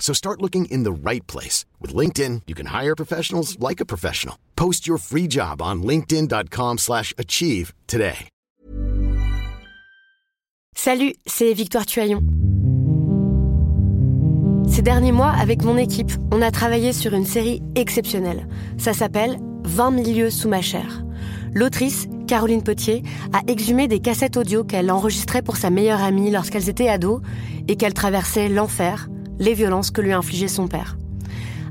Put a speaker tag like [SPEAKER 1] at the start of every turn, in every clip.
[SPEAKER 1] So start looking in the right place. With LinkedIn, you can hire professionals like a professional. Post your free job on linkedin.com slash achieve today.
[SPEAKER 2] Salut, c'est Victoire Tuaillon. Ces derniers mois, avec mon équipe, on a travaillé sur une série exceptionnelle. Ça s'appelle 20 milieux sous ma chair. L'autrice, Caroline Potier, a exhumé des cassettes audio qu'elle enregistrait pour sa meilleure amie lorsqu'elles étaient ados et qu'elle traversait l'enfer, les violences que lui infligeait son père.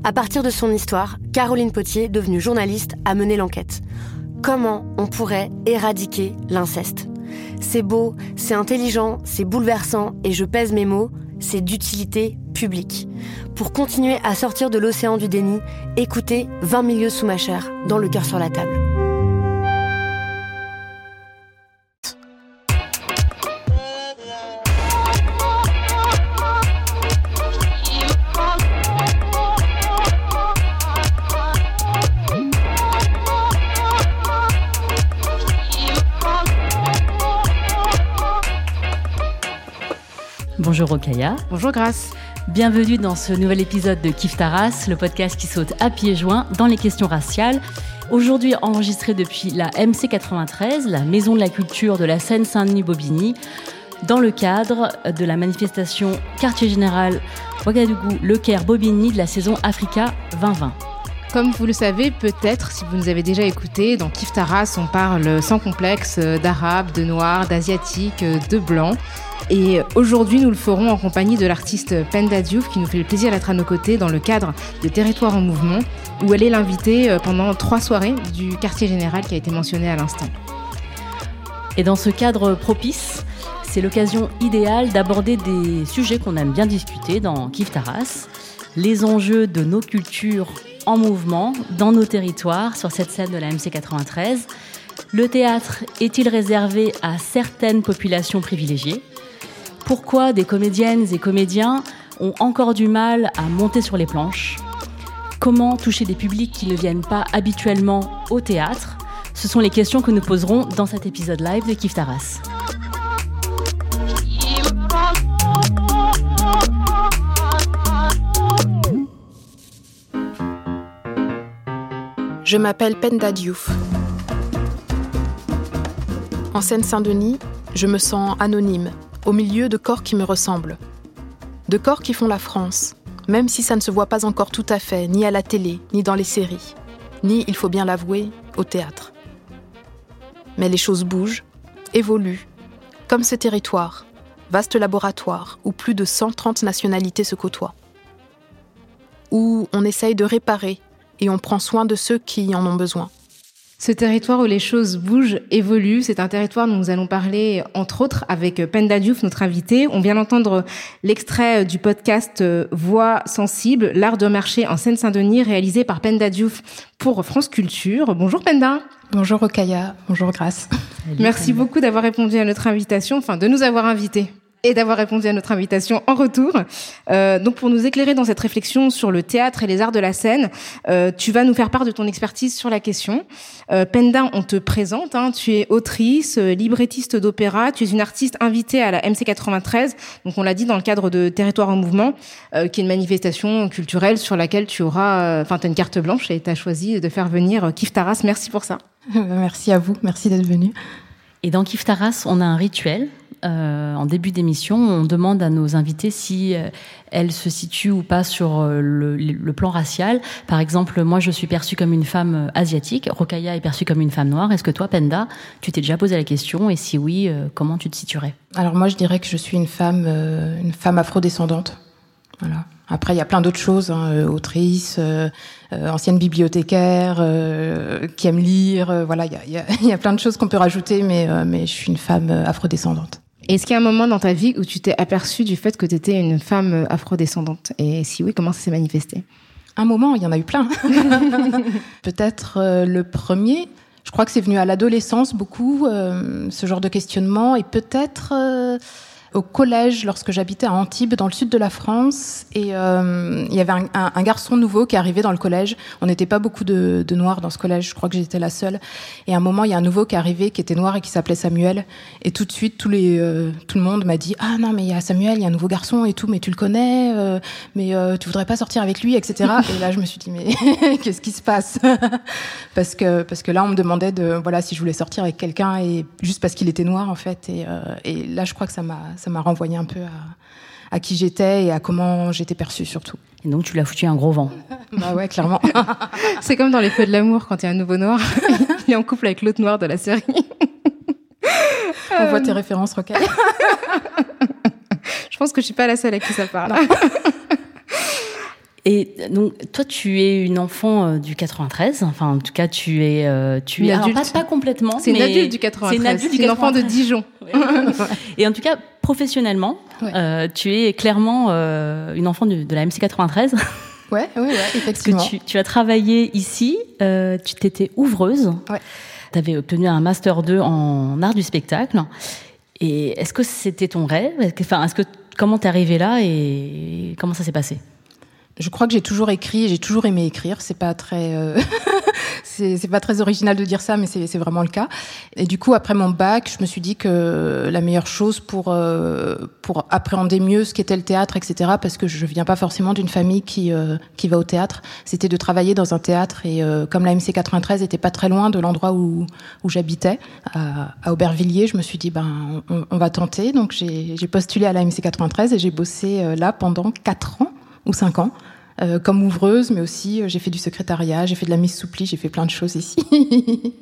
[SPEAKER 2] À partir de son histoire, Caroline Potier, devenue journaliste, a mené l'enquête. Comment on pourrait éradiquer l'inceste? C'est beau, c'est intelligent, c'est bouleversant, et je pèse mes mots, c'est d'utilité publique. Pour continuer à sortir de l'océan du déni, écoutez 20 milieux sous ma chair, dans le cœur sur la table.
[SPEAKER 3] Bonjour Okaya.
[SPEAKER 4] Bonjour Grace.
[SPEAKER 3] Bienvenue dans ce nouvel épisode de Kif Taras, le podcast qui saute à pieds joints dans les questions raciales. Aujourd'hui enregistré depuis la MC93, la Maison de la Culture de la Seine-Saint-Denis-Bobigny, dans le cadre de la manifestation Quartier Général Ouagadougou, Le Caire, Bobigny de la saison Africa 2020.
[SPEAKER 4] Comme vous le savez peut-être, si vous nous avez déjà écouté, dans Kif Taras, on parle sans complexe d'arabe, de noir, d'asiatique, de blanc. Et aujourd'hui, nous le ferons en compagnie de l'artiste Penda Diouf qui nous fait le plaisir d'être à nos côtés dans le cadre de Territoire en Mouvement, où elle est l'invitée pendant trois soirées du quartier général qui a été mentionné à l'instant.
[SPEAKER 3] Et dans ce cadre propice, c'est l'occasion idéale d'aborder des sujets qu'on aime bien discuter dans Kif Taras, les enjeux de nos cultures en mouvement dans nos territoires sur cette scène de la MC93. Le théâtre est-il réservé à certaines populations privilégiées? Pourquoi des comédiennes et comédiens ont encore du mal à monter sur les planches Comment toucher des publics qui ne viennent pas habituellement au théâtre? Ce sont les questions que nous poserons dans cet épisode live de Kif Taras.
[SPEAKER 5] Je m'appelle Penda Diouf. En Seine-Saint-Denis, je me sens anonyme, au milieu de corps qui me ressemblent. De corps qui font la France, même si ça ne se voit pas encore tout à fait, ni à la télé, ni dans les séries, ni, il faut bien l'avouer, au théâtre. Mais les choses bougent, évoluent, comme ce territoire, vaste laboratoire où plus de 130 nationalités se côtoient. Où on essaye de réparer et on prend soin de ceux qui en ont besoin.
[SPEAKER 4] Ce territoire où les choses bougent, évoluent, c'est un territoire dont nous allons parler, entre autres, avec Penda Diouf, notre invité. On vient d'entendre l'extrait du podcast Voix sensible, l'art de marcher en Seine-Saint-Denis, réalisé par Penda Diouf pour France Culture. Bonjour Penda.
[SPEAKER 5] Bonjour Okaya, bonjour Grace.
[SPEAKER 4] Merci beaucoup d'avoir répondu à notre invitation, enfin de nous avoir invités et d'avoir répondu à notre invitation en retour. Euh, donc pour nous éclairer dans cette réflexion sur le théâtre et les arts de la scène, euh, tu vas nous faire part de ton expertise sur la question. Euh, Penda, on te présente, hein, tu es autrice, librettiste d'opéra, tu es une artiste invitée à la MC93, donc on l'a dit dans le cadre de Territoire en Mouvement, qui est une manifestation culturelle sur laquelle tu auras, enfin tu as une carte blanche et tu as choisi de faire venir Kif Taras. Merci pour ça.
[SPEAKER 5] Merci à vous, merci d'être venu.
[SPEAKER 3] Et dans Kif Taras, on a un rituel euh, en début d'émission, on demande à nos invités si euh, elles se situent ou pas sur euh, le, le, plan racial. Par exemple, moi, je suis perçue comme une femme asiatique. Rokaya est perçue comme une femme noire. Est-ce que toi, Penda, tu t'es déjà posé la question? Et si oui, comment tu te situerais?
[SPEAKER 5] Alors moi, je dirais que je suis une femme, une femme afrodescendante. Voilà. Après, il y a plein d'autres choses, hein, autrice, euh, ancienne bibliothécaire, euh, qui aime lire. voilà, il y a, y, a, y a, plein de choses qu'on peut rajouter, mais, mais je suis une femme afrodescendante.
[SPEAKER 4] Est-ce qu'il y a un moment dans ta vie où tu t'es aperçue du fait que tu étais une femme afrodescendante? Et si oui, comment ça s'est manifesté?
[SPEAKER 5] Un moment, il y en a eu plein. Peut-être euh, le premier. Je crois que c'est venu à l'adolescence beaucoup, euh, ce genre de questionnement. Et peut-être au collège lorsque j'habitais à Antibes, dans le sud de la France. Et euh, il y avait un, garçon nouveau qui arrivait dans le collège. On n'était pas beaucoup de, noirs dans ce collège. Je crois que j'étais la seule. Et à un moment, il y a un nouveau qui arrivé, qui était noir et qui s'appelait Samuel. Et tout de suite, euh, tout le monde m'a dit ah non mais il y a Samuel, il y a un nouveau garçon et tout, mais tu le connais, euh, mais tu voudrais pas sortir avec lui, etc. et là, je me suis dit mais qu'est-ce qui se passe? Parce que là, on me demandait de voilà si je voulais sortir avec quelqu'un et juste parce qu'il était noir en fait. Et là, je crois que ça m'a ça m'a renvoyé un peu à, à qui j'étais et à comment j'étais perçue surtout.
[SPEAKER 3] Et donc tu l'as foutu un gros vent.
[SPEAKER 5] bah ouais, clairement.
[SPEAKER 4] C'est comme dans les feux de l'amour quand il y a un nouveau noir, il est en couple avec l'autre noir de la série.
[SPEAKER 5] On voit tes références, Rocaille.
[SPEAKER 4] je pense que je suis pas la seule à qui ça parle.
[SPEAKER 3] Et donc, toi, tu es une enfant euh, du 93. Enfin, en tout cas, tu es, euh, tu
[SPEAKER 4] une
[SPEAKER 3] es
[SPEAKER 4] adulte.
[SPEAKER 3] Alors, pas, pas complètement.
[SPEAKER 4] C'est une adulte du 93.
[SPEAKER 3] C'est une adulte du
[SPEAKER 4] une enfant de
[SPEAKER 3] 93. Et en tout cas, professionnellement,
[SPEAKER 5] Ouais.
[SPEAKER 3] euh, tu es clairement euh, une enfant de, de la MC 93.
[SPEAKER 5] Ouais, ouais, ouais,
[SPEAKER 3] Parce que
[SPEAKER 5] effectivement.
[SPEAKER 3] tu, tu as travaillé ici, euh, tu t'étais ouvreuse.
[SPEAKER 5] Ouais.
[SPEAKER 3] Tu avais obtenu un master 2 en art du spectacle. Et est-ce que c'était ton rêve? Enfin, est-ce que comment t'es arrivé là et comment ça s'est passé?
[SPEAKER 5] Je crois que j'ai toujours écrit, j'ai toujours aimé écrire. C'est pas très, euh, c'est pas très original de dire ça, mais c'est vraiment le cas. Et du coup, après mon bac, je me suis dit que la meilleure chose pour euh, pour appréhender mieux ce qu'était le théâtre, etc. Parce que je viens pas forcément d'une famille qui euh, qui va au théâtre. C'était de travailler dans un théâtre et euh, comme la MC 93 était pas très loin de l'endroit où où j'habitais à, à Aubervilliers, je me suis dit ben on, on va tenter. Donc j'ai j'ai postulé à la MC 93 et j'ai bossé euh, là pendant quatre ans ou cinq ans euh, comme ouvreuse, mais aussi euh, j'ai fait du secrétariat, j'ai fait de la mise sous pli, j'ai fait plein de choses ici.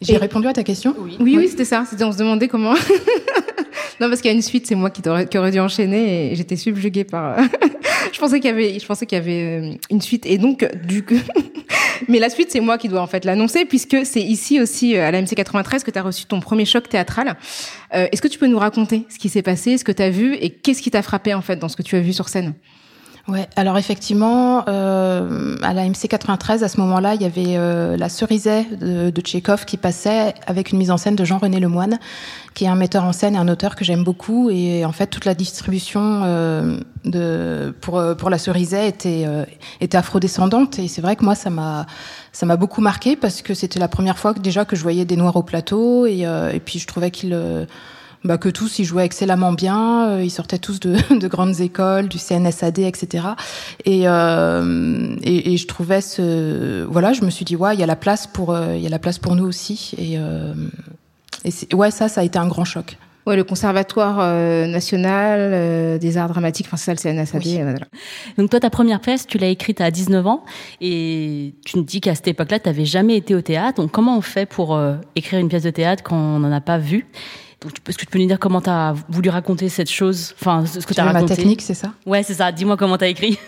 [SPEAKER 5] j'ai
[SPEAKER 4] Et-
[SPEAKER 5] répondu à ta question?
[SPEAKER 4] Oui, oui, c'était ça. C'était on se demandait comment. non, parce qu'il y a une suite, c'est moi qui, aurais dû enchaîner et j'étais subjuguée par. je pensais qu'il y avait, je pensais qu'il y avait euh, une suite et donc du coup. Mais la suite, c'est moi qui dois en fait l'annoncer puisque c'est ici aussi euh, à la MC 93 que tu as reçu ton premier choc théâtral. Euh, Est-ce que tu peux nous raconter ce qui s'est passé, ce que tu as vu et qu'est-ce qui t'a frappé en fait dans ce que tu as vu sur scène?
[SPEAKER 5] Ouais, alors effectivement, euh, à la MC 93, à ce moment-là, il y avait euh, la Cerisay de, de Tchekhov qui passait avec une mise en scène de Jean-René Lemoine, qui est un metteur en scène et un auteur que j'aime beaucoup. Et en fait, toute la distribution euh, de, pour, euh, pour la Cerisay était, euh, était afrodescendante. Et c'est vrai que moi, ça m'a ça m'a beaucoup marqué parce que c'était la première fois que déjà que je voyais des Noirs au plateau. Et, euh, et puis, je trouvais qu'ils... bah, que tous ils jouaient excellemment bien, euh, ils sortaient tous de, de grandes écoles, du CNSAD, etc. Et, euh, et, et je trouvais ce, voilà, je me suis dit ouais, il y a la place pour, euh, il y a la place pour nous aussi. Et, euh, ouais, ça, ça a été un grand choc.
[SPEAKER 4] Ouais, le conservatoire euh, national euh, des arts dramatiques, enfin c'est ça le CNSAD.
[SPEAKER 5] Oui.
[SPEAKER 4] voilà.
[SPEAKER 3] Donc toi, ta première pièce, tu l'as écrite à 19 ans et tu me dis qu'à cette époque-là, tu n'avais jamais été au théâtre. Donc comment on fait pour euh, écrire une pièce de théâtre quand on n'en a pas vu? Donc, Est-ce que tu peux nous dire comment tu as voulu raconter cette chose Enfin, ce que tu as raconté
[SPEAKER 5] technique, c'est ça
[SPEAKER 3] Ouais, c'est ça. Dis-moi comment tu as écrit.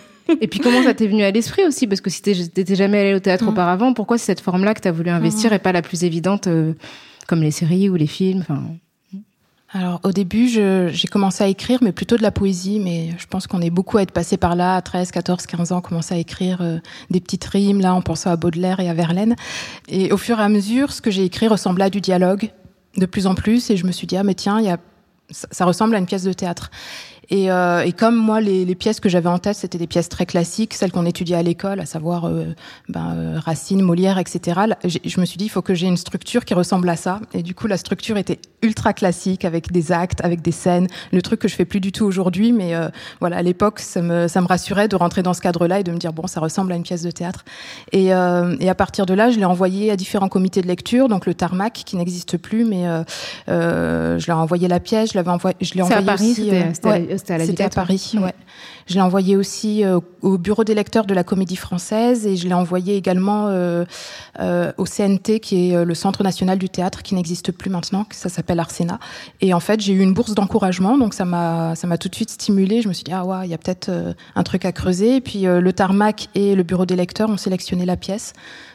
[SPEAKER 4] Et puis comment ça t'est venu à l'esprit aussi Parce que si t'étais jamais allé au théâtre
[SPEAKER 5] Mhm.
[SPEAKER 4] auparavant, pourquoi c'est cette forme-là que t'as voulu investir et pas la plus évidente euh, comme les séries ou les films enfin...
[SPEAKER 5] Alors au début, j'ai commencé à écrire, mais plutôt de la poésie. Mais je pense qu'on est beaucoup à être passé par là, à 13, 14, 15 ans, commencer à écrire euh, des petites rimes, là, en pensant à Baudelaire et à Verlaine. Et au fur et à mesure, ce que j'ai écrit ressemblait à du dialogue de plus en plus. Et je me suis dit, ah mais tiens, y ça ressemble à une pièce de théâtre. Et, euh, et comme moi, les, les pièces que j'avais en tête, c'était des pièces très classiques, celles qu'on étudiait à l'école, à savoir euh, ben, euh, Racine, Molière, etc. Je me suis dit, il faut que j'ai une structure qui ressemble à ça. Et du coup, la structure était ultra classique, avec des actes, avec des scènes, le truc que je fais plus du tout aujourd'hui. Mais euh, voilà, à l'époque, ça me, ça me rassurait de rentrer dans ce cadre-là et de me dire, bon, ça ressemble à une pièce de théâtre. Et, euh, et à partir de là, je l'ai envoyé à différents comités de lecture, donc le Tarmac, qui n'existe plus, mais euh, je leur ai envoyé la pièce, je l'avais envoyé, je l'ai
[SPEAKER 4] C'est à
[SPEAKER 5] envoyé
[SPEAKER 4] Paris,
[SPEAKER 5] aussi.
[SPEAKER 4] C'était à la- c'était à ouais.
[SPEAKER 5] Paris, ouais. Je l'ai envoyé aussi euh, au bureau des lecteurs de la Comédie Française et je l'ai envoyé également euh, euh, au CNT, qui est le Centre national du théâtre, qui n'existe plus maintenant, que ça s'appelle Arsena. Et en fait, j'ai eu une bourse d'encouragement, donc ça m'a ça m'a tout de suite stimulée. Je me suis dit ah ouais, il y a peut-être un truc à creuser. Et puis le Tarmac et le bureau des lecteurs ont sélectionné la pièce.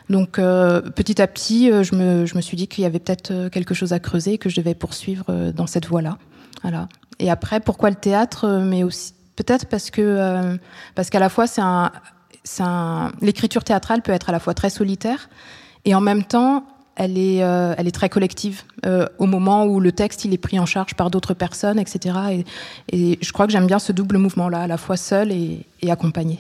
[SPEAKER 5] Donc euh, petit à petit, euh, je me je me suis dit qu'il y avait peut-être quelque chose à creuser et que je devais poursuivre euh, dans cette voie-là. Voilà. Et après, pourquoi le théâtre euh, Mais aussi peut-être parce que parce qu'à la fois c'est un, un l'écriture théâtrale peut être à la fois très solitaire et en même temps elle est, elle est très collective au moment où le texte il est pris en charge par d'autres personnes, etc. Et, et, je crois que j'aime bien ce double mouvement-là, à la fois seul et, et accompagné.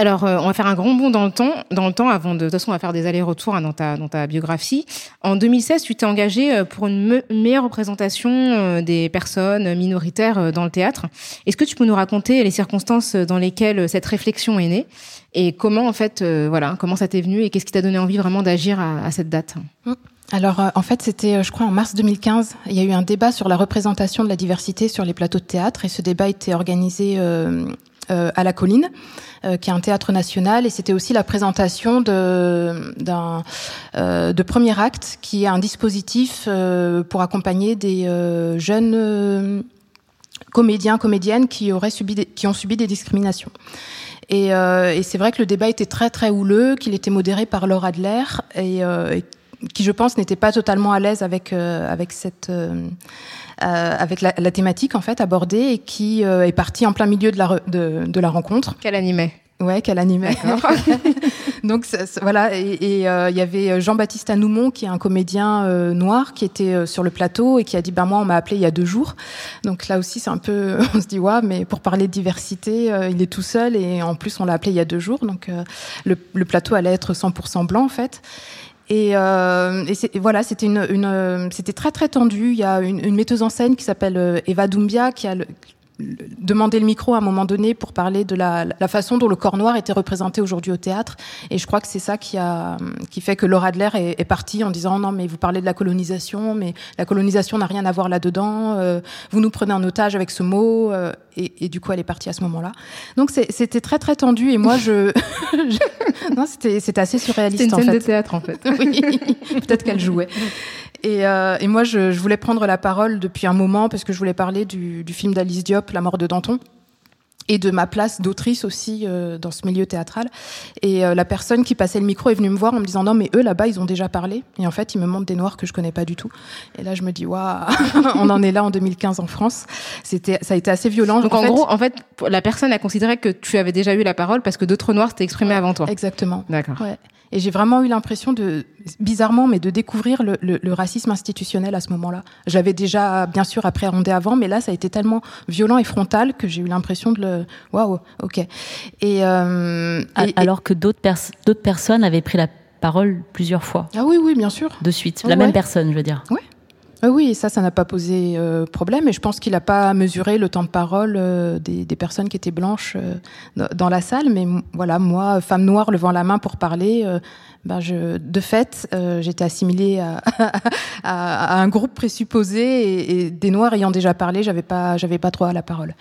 [SPEAKER 4] Alors, euh, on va faire un grand bond dans le temps, dans le temps avant de, de toute façon, on va faire des allers-retours hein, dans, ta, dans ta biographie. En 2016, tu t'es engagé euh, pour une meilleure représentation euh, des personnes minoritaires dans le théâtre. Est-ce que tu peux nous raconter les circonstances dans lesquelles cette réflexion est née et comment, en fait, voilà, comment ça t'est venu et qu'est-ce qui t'a donné envie vraiment d'agir à, à, cette date?
[SPEAKER 5] Mmh. alors, en fait, c'était, je crois, en mars 2015. Il y a eu un débat sur la représentation de la diversité sur les plateaux de théâtre, et ce débat était organisé euh, à la Colline. Euh, qui est un théâtre national, et c'était aussi la présentation de, d'un euh, de premier acte, qui est un dispositif euh, pour accompagner des jeunes comédiens, comédiennes qui auraient subi, qui ont subi des discriminations. Et, euh, c'est vrai que le débat était très très houleux, qu'il était modéré par Laura Adler et, euh, qui, je pense, n'était pas totalement à l'aise avec euh, avec cette euh, avec la, la, thématique en fait abordée et qui euh, est partie en plein milieu de la, de, de la rencontre.
[SPEAKER 4] Qu'elle animait.
[SPEAKER 5] Ouais, qu'elle animait. Donc ça, voilà, et il y avait Jean-Baptiste Anoumon, qui est un comédien euh, noir, qui était sur le plateau et qui a dit, ben moi, on m'a appelé il y a deux jours. Donc là aussi, c'est un peu, on se dit, ouais, mais pour parler de diversité, il est tout seul et en plus, on l'a appelé il y a deux jours. Donc le, le, plateau allait être 100% blanc en fait. Et, euh, voilà, c'était une, une c'était très très tendu. Il y a une, une metteuse en scène qui s'appelle euh, Eva Doumbia qui a le, demander le micro à un moment donné pour parler de la, la façon dont le corps noir était représenté aujourd'hui au théâtre. Et je crois que c'est ça qui, a, qui fait que Laura Adler est, est partie en disant non mais vous parlez de la colonisation, mais la colonisation n'a rien à voir là-dedans. Euh, vous nous prenez en otage avec ce mot. Euh, et, et, du coup, elle est partie à ce moment-là. Donc c'était très très tendu. Et moi, je, je... non, c'était assez surréaliste.
[SPEAKER 4] C'était une
[SPEAKER 5] scène
[SPEAKER 4] en fait. de théâtre en fait.
[SPEAKER 5] oui, peut-être qu'elle jouait. Et, euh, et moi, je, je, voulais prendre la parole depuis un moment parce que je voulais parler du, du film d'Alice Diop, La mort de Danton et de ma place d'autrice aussi euh, dans ce milieu théâtral. Et euh, la personne qui passait le micro est venue me voir en me disant non mais eux là-bas ils ont déjà parlé. Et en fait ils me montrent des noirs que je connais pas du tout. Et là je me dis waouh, on en est là en 2015 en France. C'était ça a été assez violent.
[SPEAKER 4] Donc en, en fait, gros en fait la personne a considéré que tu avais déjà eu la parole parce que d'autres noirs s'étaient exprimés avant toi.
[SPEAKER 5] Exactement.
[SPEAKER 4] D'accord.
[SPEAKER 5] Ouais. Et j'ai vraiment eu l'impression de, bizarrement, mais de découvrir le, le, le racisme institutionnel à ce moment-là. J'avais déjà, bien sûr, appréhendé avant, mais là, ça a été tellement violent et frontal que j'ai eu l'impression de le, waouh, ok. Et, euh,
[SPEAKER 3] et alors que d'autres pers d'autres personnes avaient pris la parole plusieurs fois.
[SPEAKER 5] Ah oui, oui, bien sûr.
[SPEAKER 3] De suite, la ouais. même personne, je veux dire.
[SPEAKER 5] Oui. Euh, oui, ça, ça n'a pas posé euh, problème. Et je pense qu'il n'a pas mesuré le temps de parole euh, des, des, personnes qui étaient blanches euh, dans la salle. Mais voilà, moi, femme noire levant la main pour parler, euh, ben je, de fait, euh, j'étais assimilée à, à, à, un groupe présupposé et, et, des noirs ayant déjà parlé, j'avais pas, j'avais pas droit à la parole.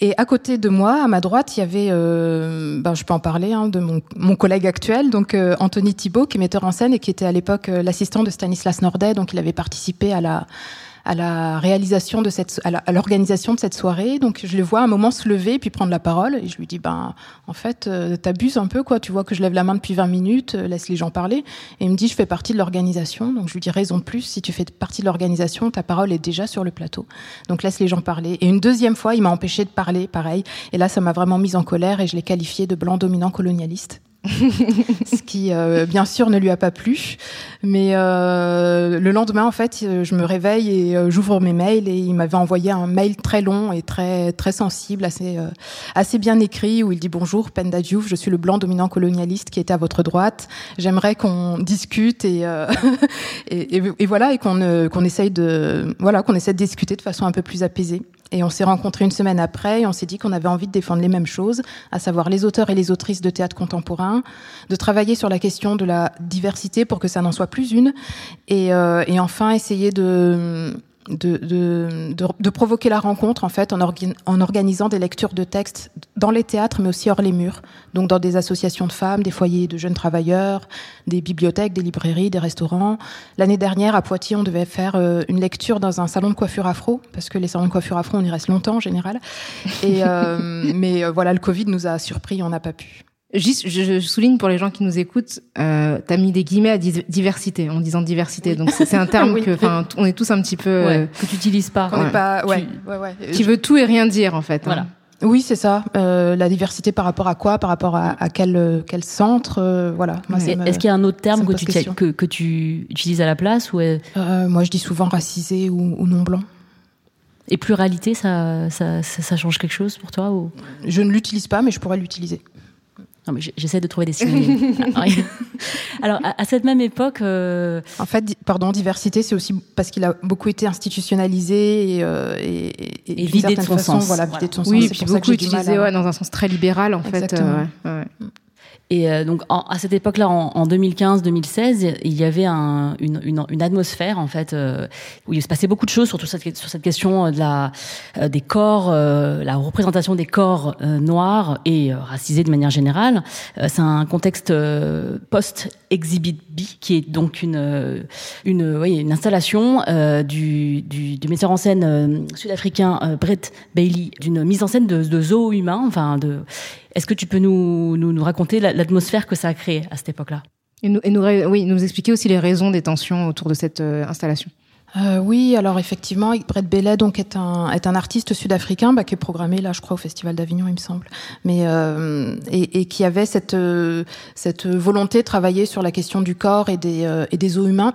[SPEAKER 5] Et à côté de moi, à ma droite, il y avait, euh, ben, je peux en parler, hein, de mon, collègue actuel, donc euh, Anthony Thibault, qui est metteur en scène et qui était à l'époque euh, l'assistant de Stanislas Nordet, donc il avait participé à la à la réalisation de cette, à l'organisation de cette soirée. Donc je le vois à un moment se lever puis prendre la parole et je lui dis ben en fait euh, t'abuses un peu quoi. Tu vois que je lève la main depuis 20 minutes, euh, laisse les gens parler. Et il me dit je fais partie de l'organisation. Donc je lui dis raison de plus. Si tu fais partie de l'organisation, ta parole est déjà sur le plateau. Donc laisse les gens parler. Et une deuxième fois il m'a empêché de parler, pareil. Et là ça m'a vraiment mise en colère et je l'ai qualifié de blanc dominant colonialiste. Ce qui euh, bien sûr ne lui a pas plu. Mais euh, le lendemain, en fait, je me réveille et euh, j'ouvre mes mails et il m'avait envoyé un mail très long et très très sensible, assez euh, assez bien écrit où il dit bonjour Penda Diouf, je suis le blanc dominant colonialiste qui est à votre droite. J'aimerais qu'on discute et, euh, et, et, et voilà et qu'on qu'on essaye de voilà qu'on essaie de discuter de façon un peu plus apaisée. Et on s'est rencontrés une semaine après et on s'est dit qu'on avait envie de défendre les mêmes choses, à savoir les auteurs et les autrices de théâtre contemporain, de travailler sur la question de la diversité pour que ça n'en soit plus une, et, euh, et enfin essayer de de, de, de, de, provoquer la rencontre en fait en, en, organisant des lectures de textes dans les théâtres mais aussi hors les murs. Donc dans des associations de femmes des foyers de jeunes travailleurs des bibliothèques des librairies des restaurants. L'année dernière à Poitiers on devait faire euh, une lecture dans un salon de coiffure afro parce que les salons de coiffure afro on y reste longtemps en général. Et euh, mais euh, voilà le Covid nous a surpris on n'a pas pu
[SPEAKER 4] Juste, je, souligne pour les gens qui nous écoutent, euh, tu as mis des guillemets à diversité en disant diversité. Oui. Donc c'est un terme oui. que, enfin, on est tous un petit peu
[SPEAKER 3] ouais, euh, que tu utilises pas.
[SPEAKER 5] On ouais. pas, ouais,
[SPEAKER 4] tu, ouais, ouais. Qui veut tout et rien dire en fait.
[SPEAKER 5] Voilà.
[SPEAKER 4] Hein.
[SPEAKER 5] Oui, c'est ça. Euh, la diversité par rapport à quoi? Par rapport à, à quel, quel centre? Voilà.
[SPEAKER 3] Est-ce qu'il y a un autre terme que tu, que, que tu, utilises à la place ou
[SPEAKER 5] Moi, je dis souvent racisé ou, ou non blanc.
[SPEAKER 3] Et pluralité, ça, ça, ça, change quelque chose pour toi ou...
[SPEAKER 5] Je ne l'utilise pas, mais je pourrais l'utiliser.
[SPEAKER 3] Non, mais j'essaie de trouver des signes. Alors, à, cette même époque. Euh,
[SPEAKER 5] en fait, pardon, diversité, c'est aussi parce qu'il a beaucoup été institutionnalisé et, euh, et,
[SPEAKER 3] et, et vidé de son façon, sens.
[SPEAKER 4] Voilà, vidé de son oui, sens. Oui, puis beaucoup utilisé ouais, dans un sens très libéral, en Exactement. fait. Euh, ouais, ouais.
[SPEAKER 3] Et euh, donc à cette époque-là, en, 2015-2016, il y avait un, une, atmosphère en fait euh, où il se passait beaucoup de choses, surtout cette, sur cette question euh, des corps, la représentation des corps noirs et racisés de manière générale. C'est un contexte post-exhibit B qui est donc une installation du, metteur en scène sud-africain Brett Bailey d'une mise en scène de, de zoo humain, enfin de est-ce que tu peux nous, nous, raconter l'atmosphère que ça a créée à cette époque-là?
[SPEAKER 4] Et nous, oui, nous expliquer aussi les raisons des tensions autour de cette euh, installation.
[SPEAKER 5] Euh, oui, alors effectivement, Brett Bellet donc est un est un artiste sud-africain bah, qui est programmé là, je crois, au Festival d'Avignon, il me semble, mais euh, et, et, qui avait cette cette volonté de travailler sur la question du corps et des et des os humains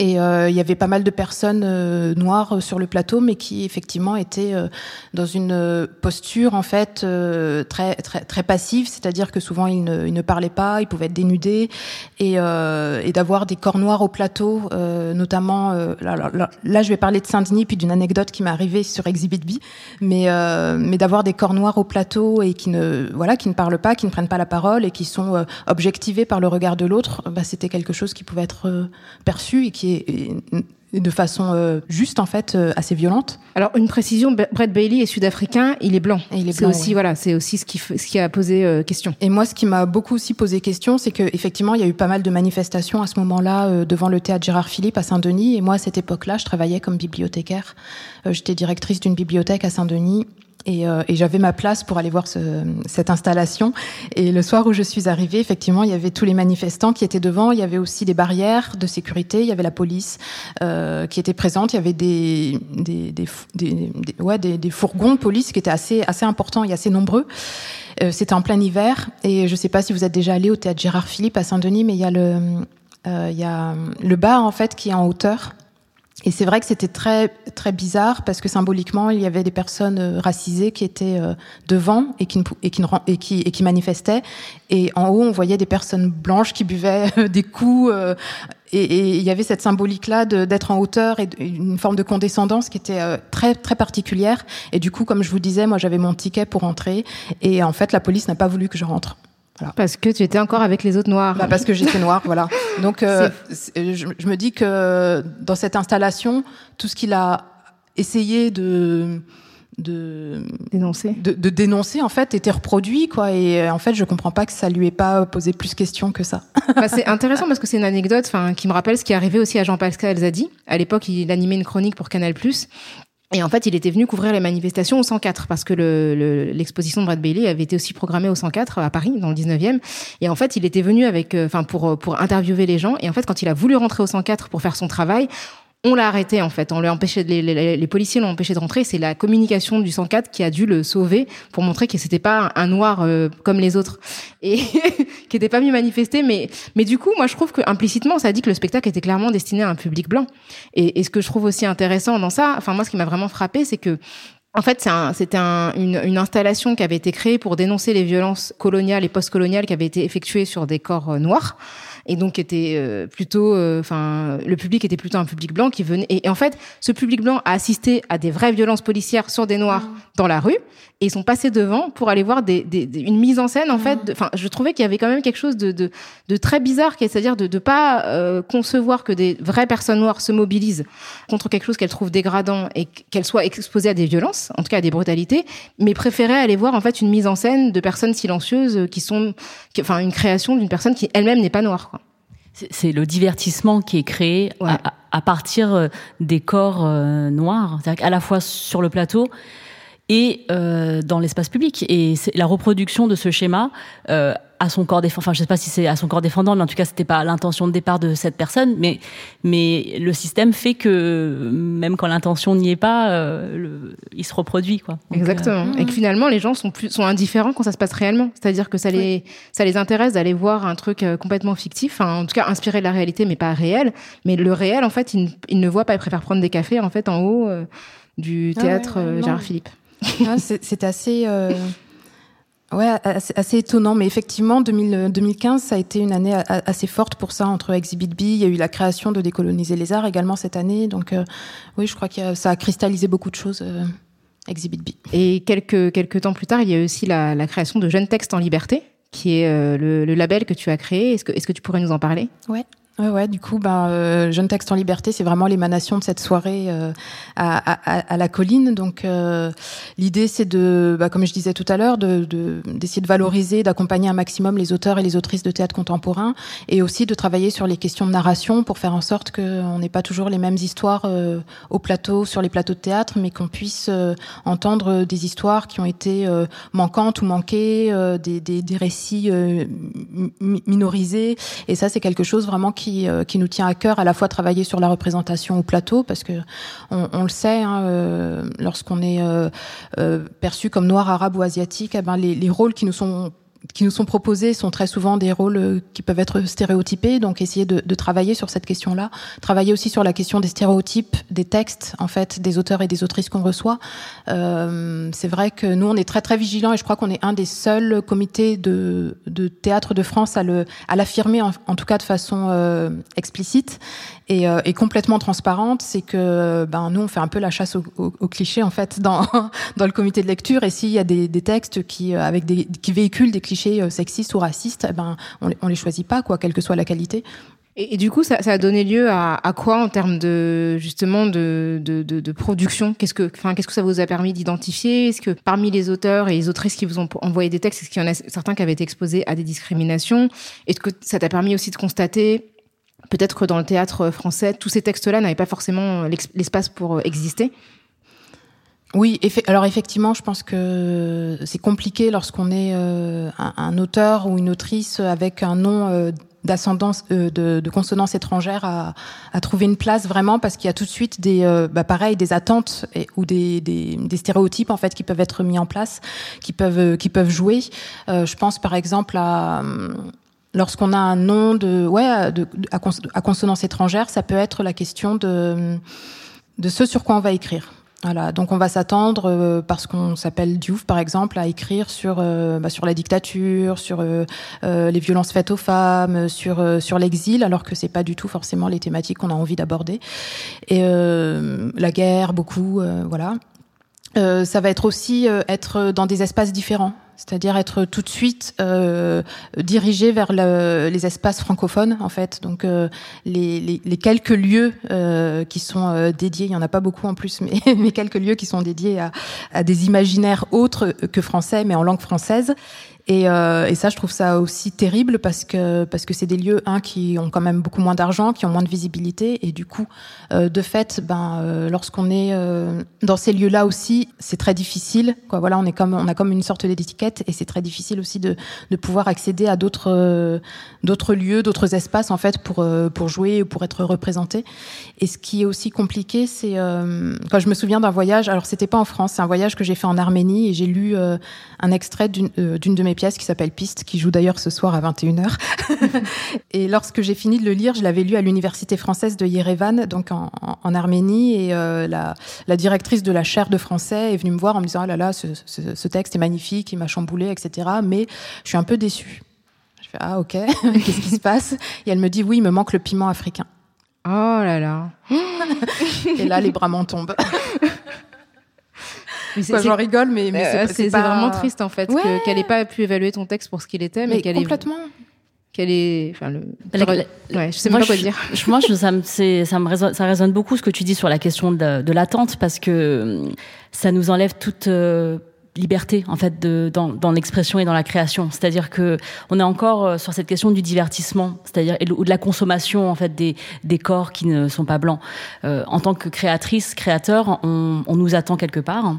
[SPEAKER 5] et euh, il y avait pas mal de personnes euh, noires euh, sur le plateau, mais qui effectivement étaient dans une posture en fait très très très passive, c'est-à-dire que souvent ils ne, ils ne, parlaient pas, ils pouvaient être dénudés, et, et d'avoir des corps noirs au plateau, notamment là, là, là, je vais parler de Saint-Denis puis d'une anecdote qui m'est arrivée sur Exhibit B, mais mais d'avoir des corps noirs au plateau et qui ne voilà qui ne parlent pas, qui ne prennent pas la parole et qui sont objectivés par le regard de l'autre, bah, c'était quelque chose qui pouvait être perçu et qui de façon euh, juste en fait euh, assez violente.
[SPEAKER 4] Alors une précision, Brett Bailey est sud-africain, il est blanc. Et il est aussi voilà, c'est aussi ce qui ce qui a posé euh, question.
[SPEAKER 5] Et moi, ce qui m'a beaucoup aussi posé question, c'est que effectivement, il y a eu pas mal de manifestations à ce moment-là devant le théâtre Gérard Philippe à Saint-Denis. Et moi, à cette époque-là, je travaillais comme bibliothécaire. j'étais directrice d'une bibliothèque à Saint-Denis et, euh, et j'avais ma place pour aller voir ce, cette installation. Et le soir où je suis arrivée, effectivement, il y avait tous les manifestants qui étaient devant. Il y avait aussi des barrières de sécurité. Il y avait la police euh, qui était présente. Il y avait des, des, des, des, ouais, des, des fourgons de police qui étaient assez, assez importants et assez nombreux. Euh, C'était en plein hiver. Et je ne sais pas si vous êtes déjà allé au théâtre Gérard Philippe à Saint-Denis, mais il y a le, euh, il y a le bar en fait qui est en hauteur et c'est vrai que c'était très très bizarre parce que symboliquement il y avait des personnes euh, racisées qui étaient euh, devant et qui et qui manifestaient. Et en haut on voyait des personnes blanches qui buvaient euh, des coups et, il y avait cette symbolique là d'être en hauteur et une forme de condescendance qui était très très particulière. Et du coup comme je vous disais moi j'avais mon ticket pour entrer. Et en fait la police n'a pas voulu que je rentre.
[SPEAKER 4] Parce que tu étais encore avec les autres noirs.
[SPEAKER 5] Bah parce que j'étais noire, voilà. Donc euh, je, je, me dis que dans cette installation, tout ce qu'il a essayé de de
[SPEAKER 4] dénoncer.
[SPEAKER 5] de, de, dénoncer en fait était reproduit quoi. Et euh, en fait je comprends pas que ça lui ait pas posé plus questions que ça.
[SPEAKER 4] Bah, c'est intéressant parce que c'est une anecdote enfin qui me rappelle ce qui est arrivé aussi à Jean-Pascal Zadi. À l'époque il animait une chronique pour Canal+ et en fait, il était venu couvrir les manifestations au 104 parce que l'exposition le, de Brad Bailey avait été aussi programmée au 104 à Paris, dans le 19e. Et en fait, il était venu avec, euh, enfin, pour pour interviewer les gens. Et en fait, quand il a voulu rentrer au 104 pour faire son travail, on l'a arrêté en fait, on lui empêché, les, policiers l'ont empêché de rentrer. C'est la communication du 104 qui a dû le sauver pour montrer que c'était pas un noir euh, comme les autres et qui était pas mieux manifesté. Mais mais du coup, moi je trouve que implicitement, ça dit que le spectacle était clairement destiné à un public blanc. Et, et ce que je trouve aussi intéressant dans ça, enfin moi ce qui m'a vraiment frappé, c'est que en fait, c'était un, une, une, installation qui avait été créée pour dénoncer les violences coloniales et postcoloniales qui avaient été effectuées sur des corps euh, noirs et donc était euh, plutôt, euh, enfin, le public était plutôt un public blanc qui venait. Et, en fait, ce public blanc a assisté à des vraies violences policières sur des noirs mmh. dans la rue, et ils sont passés devant pour aller voir des, des, une mise en scène. En mmh. fait, enfin, je trouvais qu'il y avait quand même quelque chose de, de, de très bizarre, c'est-à-dire de ne pas euh, concevoir que des vraies personnes noires se mobilisent contre quelque chose qu'elles trouvent dégradant et qu'elles soient exposées à des violences, en tout cas à des brutalités, mais préféraient aller voir en fait une mise en scène de personnes silencieuses qui sont, enfin, une création d'une personne qui elle-même n'est pas noire. Quoi.
[SPEAKER 3] C'est le divertissement qui est créé à, partir euh, des corps euh, noirs, c'est-à-dire à la fois sur le plateau et euh, dans l'espace public. Et la reproduction de ce schéma à son corps défendant. Enfin, je sais pas si c'est à son corps défendant, mais en tout cas, c'était pas l'intention de départ de cette personne. Mais, mais le système fait que même quand l'intention n'y est pas, euh, il se reproduit, quoi.
[SPEAKER 4] Exactement. Et que finalement, les gens sont plus sont indifférents quand ça se passe réellement. C'est-à-dire que ça les ça les intéresse d'aller voir un truc complètement fictif, enfin, en tout cas inspiré de la réalité, mais pas réel. Mais le réel, en fait, ils, ne voient pas. Ils préfèrent prendre des cafés, en fait, en haut du ah théâtre Gérard Philippe.
[SPEAKER 5] Ah, c'est assez. Ouais, assez, étonnant, mais effectivement, 2015, ça a été une année assez forte pour ça entre Exhibit B. Il y a eu la création de Décoloniser les arts également cette année, donc euh, oui, je crois que ça a cristallisé beaucoup de choses. Euh, Exhibit B.
[SPEAKER 4] Et quelques quelques temps plus tard, il y a eu aussi la, création de Jeunes Textes en Liberté, qui est euh, le, le, label que tu as créé. Est-ce que est-ce que tu pourrais nous en parler?
[SPEAKER 5] Ouais. Ouais, ouais, du coup, ben, euh, Jeune Texte en Liberté, c'est vraiment l'émanation de cette soirée euh, à, à, à, la colline. Donc, euh, l'idée, c'est de, bah, comme je disais tout à l'heure, d'essayer de, d'essayer de, valoriser, d'accompagner un maximum les auteurs et les autrices de théâtre contemporain, et aussi de travailler sur les questions de narration pour faire en sorte qu'on n'ait pas toujours les mêmes histoires euh, au plateau, sur les plateaux de théâtre, mais qu'on puisse euh, entendre des histoires qui ont été manquantes ou manquées, des, des, des, récits minorisés. Et ça, c'est quelque chose vraiment qui euh, qui, nous tient à cœur, à la fois travailler sur la représentation au plateau, parce que on, le sait, hein, euh, lorsqu'on est euh, perçu comme noir, arabe ou asiatique, eh ben les, les rôles qui nous sont qui nous sont proposés sont très souvent des rôles euh, qui peuvent être stéréotypés, donc essayer de, de travailler sur cette question-là, travailler aussi sur la question des stéréotypes, des textes en fait, des auteurs et des autrices qu'on reçoit. Euh, c'est vrai que nous on est très très vigilants et je crois qu'on est un des seuls comités de, de théâtre de France à le à l'affirmer en, tout cas de façon euh, explicite et, euh, et, complètement transparente, c'est que ben nous on fait un peu la chasse aux au, au clichés en fait dans dans le comité de lecture. Et s'il y a des, des textes qui euh, avec des qui véhiculent des clichés euh, sexistes ou racistes, eh ben on, on les choisit pas quoi, quelle que soit la qualité.
[SPEAKER 4] Et, du coup, ça, ça, a donné lieu à, à, quoi en termes de justement de, de, de, de production? Qu'est-ce que, enfin, qu'est-ce que ça vous a permis d'identifier? Est-ce que parmi les auteurs et les autrices qui vous ont envoyé des textes, est-ce qu'il y en a certains qui avaient été exposés à des discriminations? Est-ce que ça t'a permis aussi de constater peut-être que dans le théâtre français, tous ces textes-là n'avaient pas forcément l'espace pour euh, exister.
[SPEAKER 5] Oui, alors effectivement, je pense que c'est compliqué lorsqu'on est euh, un, auteur ou une autrice avec un nom euh, d'ascendance de, consonance étrangère à, trouver une place vraiment parce qu'il y a tout de suite des bah pareil des attentes ou des, stéréotypes en fait qui peuvent être mis en place qui peuvent qui peuvent jouer je pense par exemple à lorsqu'on a un nom de, ouais, à, consonance étrangère, ça peut être la question de, ce sur quoi on va écrire. Voilà, donc on va s'attendre euh, parce qu'on s'appelle Diouf par exemple à écrire sur euh, bah, la dictature, sur euh, les violences faites aux femmes, sur sur l'exil, alors que c'est pas du tout forcément les thématiques qu'on a envie d'aborder. Et la guerre, beaucoup, voilà. Ça va être aussi être dans des espaces différents c'est-à-dire être tout de suite euh, dirigé vers le, les espaces francophones en fait. Donc euh, les, les, les, quelques lieux euh, qui sont euh, dédiés, il y en a pas beaucoup en plus, mais, mais quelques lieux qui sont dédiés à, à des imaginaires autres que français, mais en langue française. Et, euh, et, ça, je trouve ça aussi terrible parce que parce que c'est des lieux un qui ont quand même beaucoup moins d'argent, qui ont moins de visibilité, et du coup, euh, de fait, ben euh, lorsqu'on est euh, dans ces lieux-là aussi, c'est très difficile. Quoi, voilà, on est comme on a comme une sorte d'étiquette, et c'est très difficile aussi de de pouvoir accéder à d'autres euh, d'autres lieux, d'autres espaces en fait pour pour jouer ou pour être représenté. Et ce qui est aussi compliqué, c'est quand je me souviens d'un voyage. Alors c'était pas en France, c'est un voyage que j'ai fait en Arménie et j'ai lu un extrait d'une d'une de mes pièce qui s'appelle Piste, qui joue d'ailleurs ce soir à 21h. et lorsque j'ai fini de le lire, je l'avais lu à l'université française de Yerevan, donc en, en Arménie, et euh, la, la, directrice de la chaire de français est venue me voir en me disant, ah là là, ce, ce, ce texte est magnifique, il m'a chamboulé, etc. Mais je suis un peu déçue. Je fais, ah ok, qu'est-ce qui se passe? Et elle me dit, oui, il me manque le piment africain.
[SPEAKER 4] Oh là là.
[SPEAKER 5] et là, les bras m'en tombent. J'en rigole, mais, mais
[SPEAKER 4] c'est vraiment triste en fait qu'elle n'ait pas pu évaluer ton texte pour ce qu'il était, mais, qu'elle
[SPEAKER 5] complètement.
[SPEAKER 4] Qu'elle est, enfin le, ouais, je sais pas quoi dire.
[SPEAKER 3] moi, je, ça me, ça me résonne, ça résonne beaucoup ce que tu dis sur la question de, de l'attente parce que ça nous enlève toute euh, liberté en fait dans, l'expression et dans la création. C'est-à-dire que on est encore euh, sur cette question du divertissement, c'est-à-dire ou de la consommation en fait des, des corps qui ne sont pas blancs. Euh, en tant que créatrice, créateur, on, nous attend quelque part.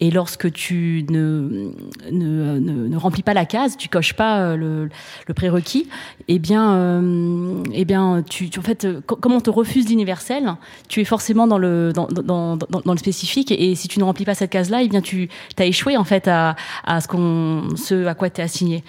[SPEAKER 3] Et lorsque tu ne, ne, ne, ne remplis pas la case, tu coches pas euh, le, le prérequis, eh bien, euh, eh bien, tu en fait, comme on te refuse l'universel, tu es forcément dans le dans, dans, dans, dans, le spécifique. Et si tu ne remplis pas cette case-là, eh bien, tu as échoué en fait à, à ce qu'on ce à quoi tu es assigné.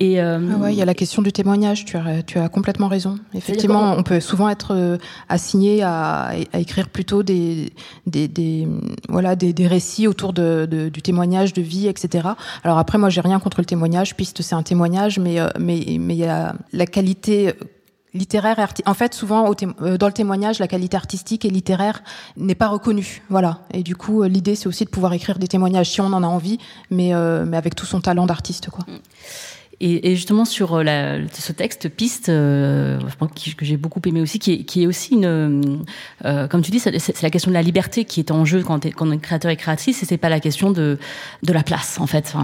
[SPEAKER 5] Et euh, ah ouais, il y a la question du témoignage. Tu as, tu as complètement raison. Effectivement, on peut souvent être euh, assigné à, à écrire plutôt des, des, des voilà des, des, récits autour de, de, du témoignage de vie, etc. Alors après, moi, j'ai rien contre le témoignage, puisque c'est un témoignage, mais euh, mais mais il y a la qualité littéraire et en fait souvent euh, dans le témoignage la qualité artistique et littéraire n'est pas reconnue voilà et du coup euh, l'idée c'est aussi de pouvoir écrire des témoignages si on en a envie mais euh, mais avec tout son talent d'artiste quoi mm.
[SPEAKER 3] Et, et, justement sur euh, la, ce texte piste, euh, que j'ai beaucoup aimé aussi, qui est, qui est aussi une, euh, comme tu dis, c'est la question de la liberté qui est en jeu quand, es, quand on est créateur et créatrice, et c'est pas la question de de la place en fait.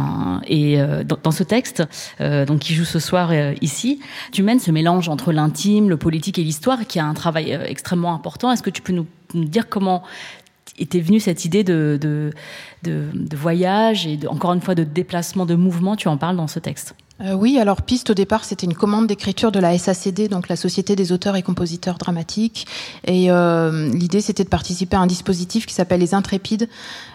[SPEAKER 3] Et euh, dans, ce texte, euh, donc qui joue ce soir ici, tu mènes ce mélange entre l'intime, le politique et l'histoire, qui a un travail extrêmement important. Est-ce que tu peux nous, dire comment était venue cette idée de, de, de, voyage et encore une fois de déplacement, de mouvement? Tu en parles dans ce texte.
[SPEAKER 5] Euh, oui, alors Piste au départ c'était une commande d'écriture de la SACD, donc la Société des auteurs et compositeurs dramatiques, et euh, l'idée c'était de participer à un dispositif qui s'appelle les Intrépides,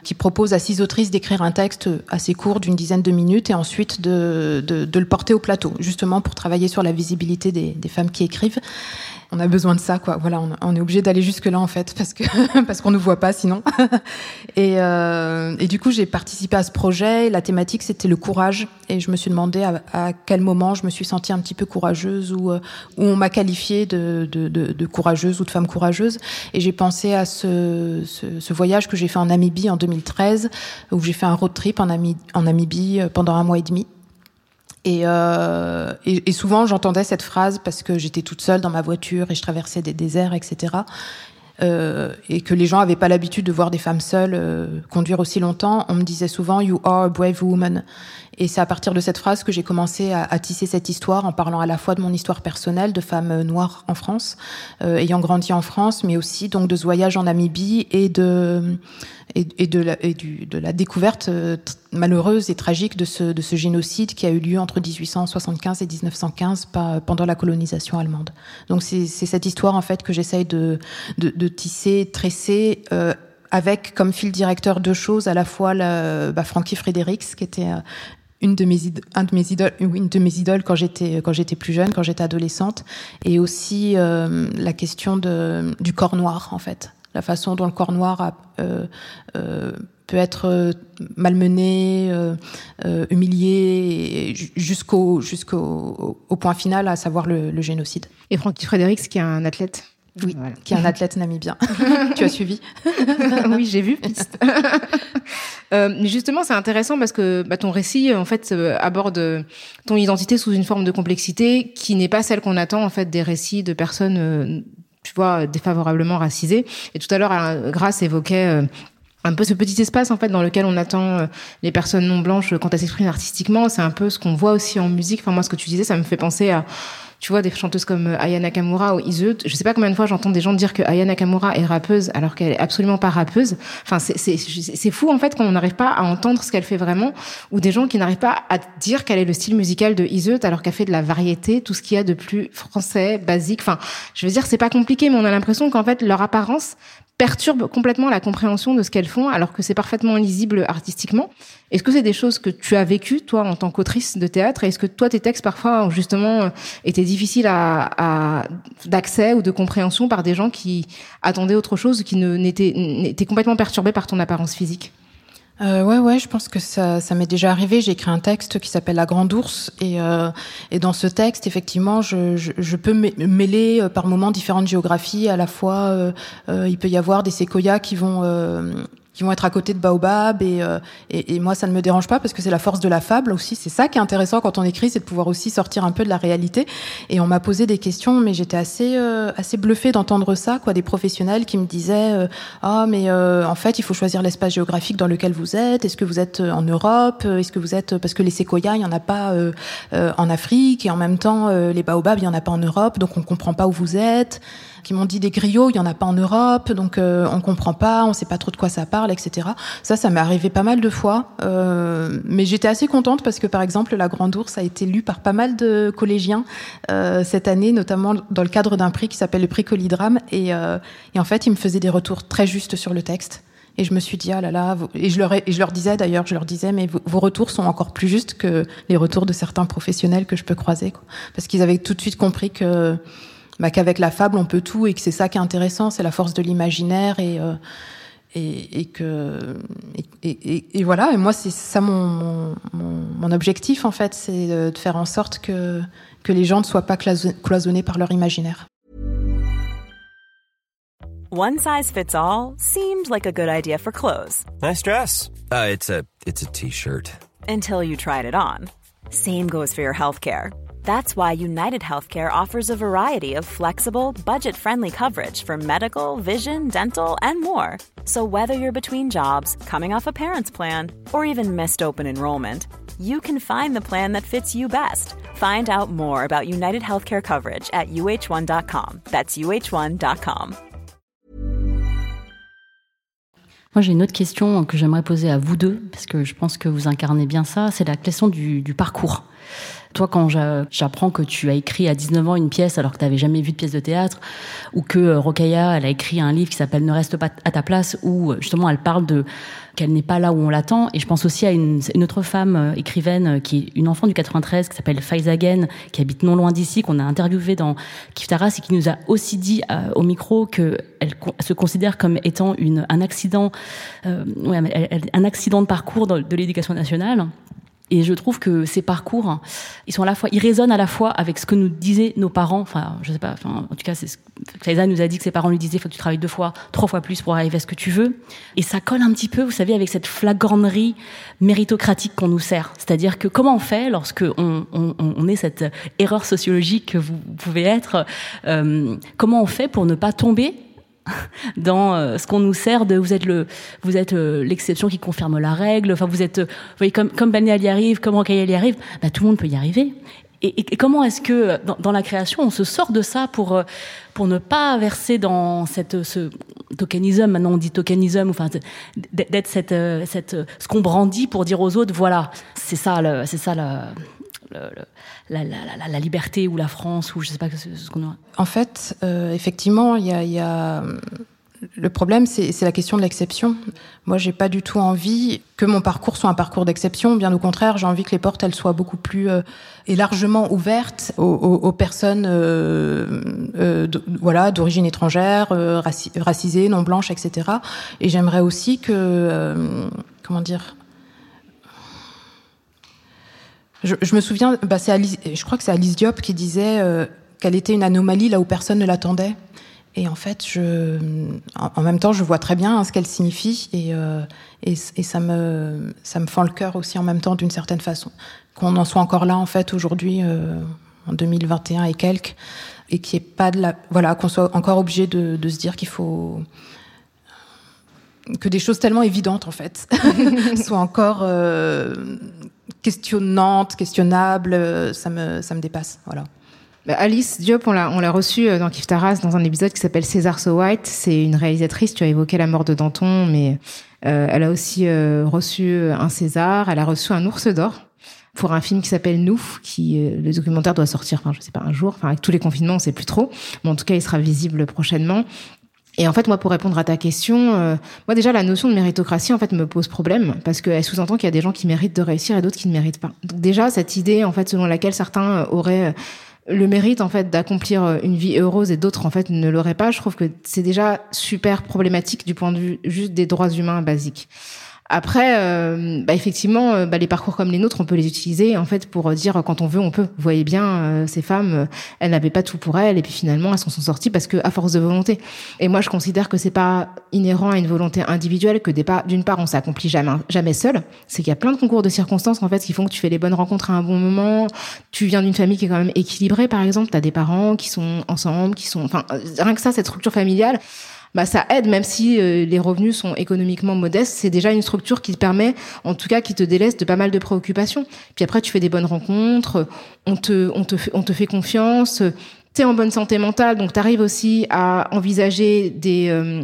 [SPEAKER 5] qui propose à six autrices d'écrire un texte assez court d'une dizaine de minutes et ensuite de, le porter au plateau, justement pour travailler sur la visibilité des femmes qui écrivent on a besoin de ça, quoi. Voilà, on, est obligé d'aller jusque là en fait, parce que parce qu'on ne voit pas sinon. et, euh, et du coup, j'ai participé à ce projet. La thématique, c'était le courage, et je me suis demandé à, quel moment je me suis sentie un petit peu courageuse ou euh, où on m'a qualifiée de, de, de, de, courageuse ou de femme courageuse. Et j'ai pensé à ce, ce, voyage que j'ai fait en Namibie en 2013, où j'ai fait un road trip en, Namibie, en Namibie euh, pendant un mois et demi. Et, euh, et, souvent, j'entendais cette phrase parce que j'étais toute seule dans ma voiture et je traversais des déserts, etc. Euh, et que les gens n'avaient pas l'habitude de voir des femmes seules euh, conduire aussi longtemps. On me disait souvent You are a brave woman. Et c'est à partir de cette phrase que j'ai commencé à, à, tisser cette histoire en parlant à la fois de mon histoire personnelle de femme noire en France, euh, ayant grandi en France, mais aussi donc de ce voyage en Namibie et de et, de la, et du, de la découverte euh, malheureuse et tragique de ce, de ce génocide qui a eu lieu entre 1875 et 1915 par, pendant la colonisation allemande. Donc c'est cette histoire en fait que j'essaye de, de, de, tisser, tresser. Euh, avec comme fil directeur deux choses, à la fois la, bah, Frankie Fredericks, qui était euh, une de mes un de mes idoles une de mes idoles quand j'étais quand j'étais plus jeune quand j'étais adolescente. Et aussi euh, la question de du corps noir en fait. La façon dont le corps noir a, euh, euh, peut être malmené, euh, euh humilié jusqu'au jusqu'au au point final, à savoir le, le génocide.
[SPEAKER 4] Et Francky Fredericks, qui est un athlète?
[SPEAKER 5] Oui, voilà. qui est un athlète namibien. tu as suivi
[SPEAKER 4] Oui, j'ai vu. euh, justement, c'est intéressant parce que bah, ton récit, en fait, euh, aborde ton identité sous une forme de complexité qui n'est pas celle qu'on attend en fait des récits de personnes euh, tu vois, défavorablement racisés. Et tout à l'heure, Grace évoquait euh, un peu ce petit espace en fait dans lequel on attend les personnes non blanches quand elles s'expriment artistiquement. C'est un peu ce qu'on voit aussi en musique. Enfin moi, ce que tu disais, ça me fait penser à tu vois, des chanteuses comme euh, Aya Nakamura ou Iseut. Je sais pas combien de fois j'entends des gens dire que Aya Nakamura est rappeuse alors qu'elle est absolument pas rappeuse. Enfin, c'est fou en fait qu'on n'arrive pas à entendre ce qu'elle fait vraiment, ou des gens qui n'arrivent pas à dire quel est le style musical de Iseut alors qu'elle fait de la variété, tout ce qu'il y a de plus français, basique. Enfin, je veux dire, c'est pas compliqué, mais on a l'impression qu'en fait leur apparence perturbe complètement la compréhension de ce qu'elles font, alors que c'est parfaitement lisible artistiquement. Est-ce que c'est des choses que tu as vécues, toi, en tant qu'autrice de théâtre? Est-ce que toi, tes textes, parfois, ont justement, euh, étaient difficiles à, à d'accès ou de compréhension par des gens qui attendaient autre chose, qui n'étaient complètement perturbés par ton apparence physique?
[SPEAKER 5] Euh, ouais, ouais, je pense que ça, m'est déjà arrivé. J'ai écrit un texte qui s'appelle La Grande Ours, et, euh, et dans ce texte, effectivement, je peux mêler euh, par moments différentes géographies. À la fois, euh, euh, il peut y avoir des séquoias qui vont qui vont être à côté de Baobab et, euh, et, et, moi ça ne me dérange pas parce que c'est la force de la fable aussi. C'est ça qui est intéressant quand on écrit, c'est de pouvoir aussi sortir un peu de la réalité. Et on m'a posé des questions, mais j'étais assez euh, assez bluffée d'entendre ça, quoi, des professionnels qui me disaient ah mais en fait il faut choisir l'espace géographique dans lequel vous êtes. Est-ce que vous êtes en Europe? Est-ce que vous êtes parce que les séquoias il y en a pas en Afrique et en même temps les baobabs il y en a pas en Europe, donc on comprend pas où vous êtes qui m'ont dit des griots, il y en a pas en Europe, donc euh, on comprend pas, on sait pas trop de quoi ça parle, etc. Ça, ça m'est arrivé pas mal de fois, euh, mais j'étais assez contente parce que par exemple, La Grande Ours a été lu par pas mal de collégiens euh, cette année, notamment dans le cadre d'un prix qui s'appelle le prix Colidrame, et, euh, et en fait, ils me faisaient des retours très justes sur le texte. Et je me suis dit, ah là là, et je leur, et je leur disais d'ailleurs, je leur disais, mais vos, retours sont encore plus justes que les retours de certains professionnels que je peux croiser. Quoi. Parce qu'ils avaient tout de suite compris que bah, qu'avec la fable on peut tout et que c'est ça qui est intéressant, c'est la force de l'imaginaire et, euh, et, et que et, et, voilà. Et moi c'est ça mon, mon, mon, objectif en fait, c'est de faire en sorte que que les gens ne soient pas cloisonnés par leur imaginaire.
[SPEAKER 6] One size fits all seemed like a good idea for clothes.
[SPEAKER 7] Nice dress. Uh, it's a it's a t-shirt.
[SPEAKER 6] Until you tried it on. Same goes for your healthcare. That's why United Healthcare offers a variety of flexible, budget friendly coverage for medical, vision, dental, and more. So, whether you're between jobs, coming off a parent's plan, or even missed open enrollment, you can find the plan that fits you best. Find out more about United Healthcare coverage at uh1.com. That's uh1.com.
[SPEAKER 3] Moi, j'ai une autre question que j'aimerais poser à vous deux, parce que je pense que vous incarnez bien ça, c'est la question du, du parcours. Toi, quand j'apprends que tu as écrit à 19 ans une pièce alors que tu n'avais jamais vu de pièce de théâtre, ou que euh, Rokaya, elle a écrit un livre qui s'appelle Ne reste pas à ta place, où euh, justement elle parle de qu'elle n'est pas là où on l'attend. Et je pense aussi à une, autre femme euh, écrivaine qui est une enfant du 93 qui s'appelle Faiza Gen, qui habite non loin d'ici, qu'on a interviewé dans Kiftaras et qui nous a aussi dit au micro qu'elle se considère comme étant une, un accident, euh, ouais, un accident de parcours de l'éducation nationale et je trouve que ces parcours, ils sont à la fois, ils résonnent à la fois avec ce que nous disaient nos parents. Enfin, je sais pas. Enfin, en tout cas, c'est ce nous a dit que ses parents lui disaient faut que tu travailles deux fois, trois fois plus pour arriver à ce que tu veux. Et ça colle un petit peu, vous savez, avec cette flagornerie méritocratique qu'on nous sert. C'est-à-dire que comment on fait lorsque on est cette erreur sociologique que vous pouvez être euh, Comment on fait pour ne pas tomber dans euh, ce qu'on nous sert de vous êtes le vous êtes euh, l'exception qui confirme la règle. Enfin vous êtes euh, vous voyez comme comme y arrive comme Rocaille y arrive bah, tout le monde peut y arriver. Et, comment est-ce que dans, la création on se sort de ça pour pour ne pas verser dans cette ce tokenisme maintenant on dit tokenisme enfin d'être cette cette ce qu'on brandit pour dire aux autres voilà c'est ça c'est ça le, la, liberté ou la France ou je sais pas ce qu'on a.
[SPEAKER 5] En fait, euh, effectivement, il y a, le problème, c'est la question de l'exception. Moi, j'ai pas du tout envie que mon parcours soit un parcours d'exception. Bien au contraire, j'ai envie que les portes elles soient beaucoup plus euh, et largement ouvertes aux, personnes, euh, voilà, d'origine étrangère, racisées, non blanches, etc. Et j'aimerais aussi que, comment dire, je, je, me souviens, bah Alice, je crois que c'est Alice Diop qui disait euh, qu'elle était une anomalie là où personne ne l'attendait. Et en fait, je, en, même temps, je vois très bien hein, ce qu'elle signifie et, euh, et, ça me, ça me fend le cœur aussi en même temps d'une certaine façon. Qu'on en soit encore là en fait aujourd'hui, euh, en 2021 et quelques, et qui est pas voilà, qu'on soit encore obligé de, de se dire qu'il faut que des choses tellement évidentes en fait soient encore euh, questionnante, questionnable, euh, ça me, ça me dépasse. Voilà.
[SPEAKER 4] Bah, Alice Diop, on l'a, reçue euh, dans Kif Taras dans un épisode qui s'appelle César So White. C'est une réalisatrice, tu as évoqué la mort de Danton, mais euh, elle a aussi reçu un César, elle a reçu un ours d'or pour un film qui s'appelle Nous, qui le documentaire doit sortir, enfin je sais pas un jour, enfin avec tous les confinements on sait plus trop, mais en tout cas il sera visible prochainement. Et en fait, moi, pour répondre à ta question, euh, moi déjà la notion de méritocratie en fait me pose problème parce qu'elle sous-entend qu'il y a des gens qui méritent de réussir et d'autres qui ne méritent pas. Donc déjà cette idée en fait selon laquelle certains auraient le mérite en fait d'accomplir une vie heureuse et d'autres en fait ne l'auraient pas, je trouve que c'est déjà super problématique du point de vue juste des droits humains basiques. Après, euh, bah, effectivement, euh, bah, les parcours comme les nôtres, on peut les utiliser en fait pour dire quand on veut, on peut. Vous voyez bien, euh, ces femmes, elles n'avaient pas tout pour elles, et puis finalement, elles s'en sont sorties parce que à force de volonté. Et moi, je considère que c'est pas inhérent à une volonté individuelle que d'une part, on s'accomplit jamais, jamais seul. C'est qu'il y a plein de concours de circonstances en fait qui font que tu fais les bonnes rencontres à un bon moment. Tu viens d'une famille qui est quand même équilibrée, par exemple. T'as des parents qui sont ensemble, qui sont, enfin, rien que ça, cette structure familiale bah ça aide même si euh, les revenus sont économiquement modestes, c'est déjà une structure qui te permet en tout cas qui te délaisse de pas mal de préoccupations. Puis après tu fais des bonnes rencontres, on te on te fait, on te fait confiance, tu es en bonne santé mentale donc tu arrives aussi à envisager des euh,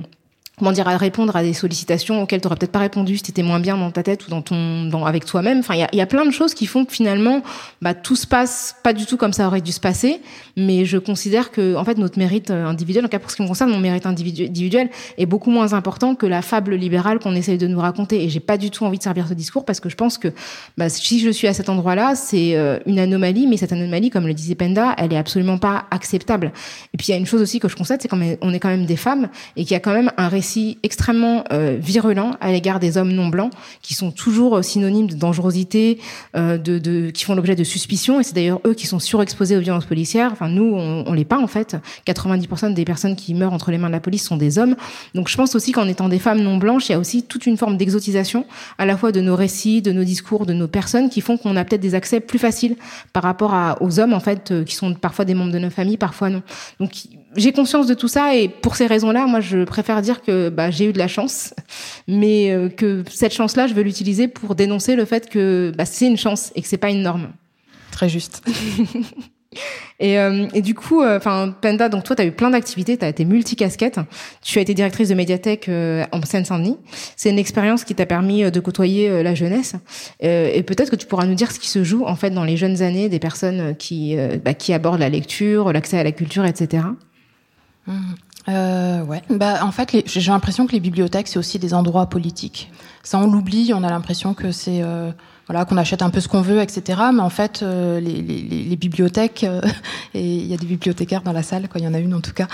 [SPEAKER 4] comment dire à répondre à des sollicitations auxquelles tu n'aurais peut-être pas répondu si tu étais moins bien dans ta tête ou dans ton dans, avec toi-même. Enfin il y a, y a, plein de choses qui font que finalement bah, tout se passe pas du tout comme ça aurait dû se passer. Mais je considère que en fait notre mérite euh, individuel en cas pour ce qui me concerne mon mérite individuel est beaucoup moins important que la fable libérale qu'on essaye de nous raconter. Et j'ai pas du tout envie de servir ce discours parce que je pense que bah, si je suis à cet endroit-là c'est euh, une anomalie. Mais cette anomalie comme le disait Penda elle est absolument pas acceptable. Et puis il y a une chose aussi que je constate c'est qu'on est quand même des femmes et qu'il y a quand même un récit extrêmement euh, virulent à l'égard des hommes non blancs, qui sont toujours euh, synonymes de dangerosité, euh, de, de, qui font l'objet de suspicion, et c'est d'ailleurs eux qui sont surexposés aux violences policières. Enfin, nous, on, on l'est pas en fait. 90% des personnes qui meurent entre les mains de la police sont des hommes. Donc, je pense aussi qu'en étant des femmes non blanches, il y a aussi toute une forme d'exotisation, à la fois de nos récits, de nos discours, de nos personnes, qui font qu'on a peut-être des accès plus faciles par rapport à, aux hommes en fait, qui sont parfois des membres de nos familles, parfois non. Donc j'ai conscience de tout ça et pour ces raisons-là, moi, je préfère dire que bah, j'ai eu de la chance, mais euh, que cette chance-là, je veux l'utiliser pour dénoncer le fait que bah, c'est une chance et que c'est pas une norme.
[SPEAKER 5] Très juste.
[SPEAKER 4] et, euh, et, du coup, euh, enfin, Penda, donc toi, tu as eu plein d'activités, tu as été multicasquette. Tu as été directrice de médiathèque en Seine-Saint-Denis. C'est une expérience qui t'a permis de côtoyer la jeunesse. et peut-être que tu pourras nous dire ce qui se joue en fait dans les jeunes années des personnes qui, bah, qui abordent la lecture, l'accès à la culture, etc.
[SPEAKER 5] Euh, ouais. Bah, en fait, j'ai l'impression que les bibliothèques, c'est aussi des endroits politiques. Ça, on l'oublie. On a l'impression que c'est euh, voilà qu'on achète un peu ce qu'on veut, etc. Mais en fait, euh, les, bibliothèques euh, et il y a des bibliothécaires dans la salle, quoi. Il y en a une en tout cas.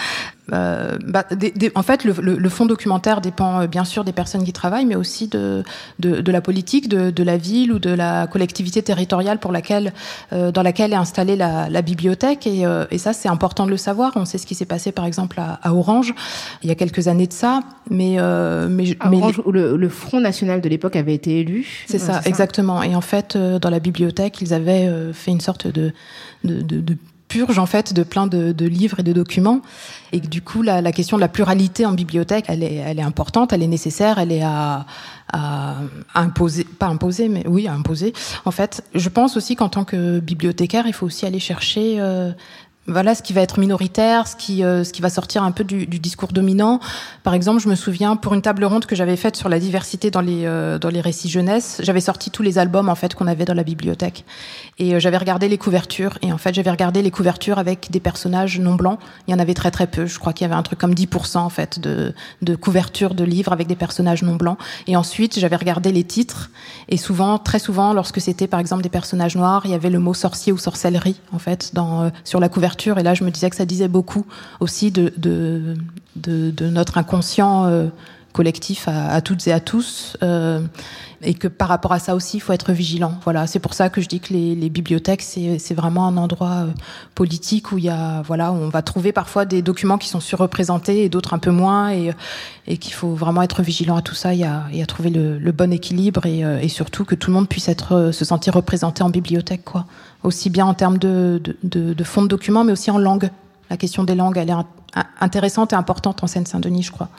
[SPEAKER 5] Euh, bah, des, des, en fait, le, le, le, fonds documentaire dépend euh, bien sûr des personnes qui travaillent, mais aussi de, de, de la politique, de, de, la ville ou de la collectivité territoriale pour laquelle, euh, dans laquelle est installée la, la bibliothèque. Et, et ça, c'est important de le savoir. On sait ce qui s'est passé, par exemple, à, à, Orange, il y a quelques années de ça. Mais, mais,
[SPEAKER 4] à
[SPEAKER 5] mais
[SPEAKER 4] Orange, où le, le, Front national de l'époque avait été élu.
[SPEAKER 5] C'est ça, ça, exactement. Et en fait, dans la bibliothèque, ils avaient fait une sorte de, de, de, de purge en fait de plein de, livres et de documents. Et que du coup la, question de la pluralité en bibliothèque elle est, elle est importante elle est nécessaire elle est à imposer pas imposer mais oui à imposer. En fait je pense aussi qu'en tant que bibliothécaire il faut aussi aller chercher euh, voilà ce qui va être minoritaire, ce qui, euh, va sortir un peu du, discours dominant. Par exemple, je me souviens pour une table ronde que j'avais faite sur la diversité dans les, euh, récits jeunesse, j'avais sorti tous les albums en fait qu'on avait dans la bibliothèque et euh, j'avais regardé les couvertures et en fait j'avais regardé les couvertures avec des personnages non blancs. Il y en avait très très peu. Je crois qu'il y avait un truc comme 10% en fait de, couvertures de livres avec des personnages non blancs. Et ensuite j'avais regardé les titres et souvent, très souvent, lorsque c'était par exemple des personnages noirs, il y avait le mot sorcier ou sorcellerie en fait sur la couverture et là, je me disais que ça disait beaucoup aussi de, notre inconscient euh, collectif à, à, toutes et à tous. Euh, et que par rapport à ça aussi, il faut être vigilant. Voilà, c'est pour ça que je dis que les, les bibliothèques, c'est vraiment un endroit euh, politique où il y a, voilà, on va trouver parfois des documents qui sont surreprésentés et d'autres un peu moins, et, et qu'il faut vraiment être vigilant à tout ça et à, et à trouver le, le, bon équilibre et, euh, et, surtout que tout le monde puisse être, euh, se sentir représenté en bibliothèque, quoi. Aussi bien en termes de, de, de, de fond de documents, mais aussi en langue. La question des langues, elle est intéressante et importante en Seine-Saint-Denis, je crois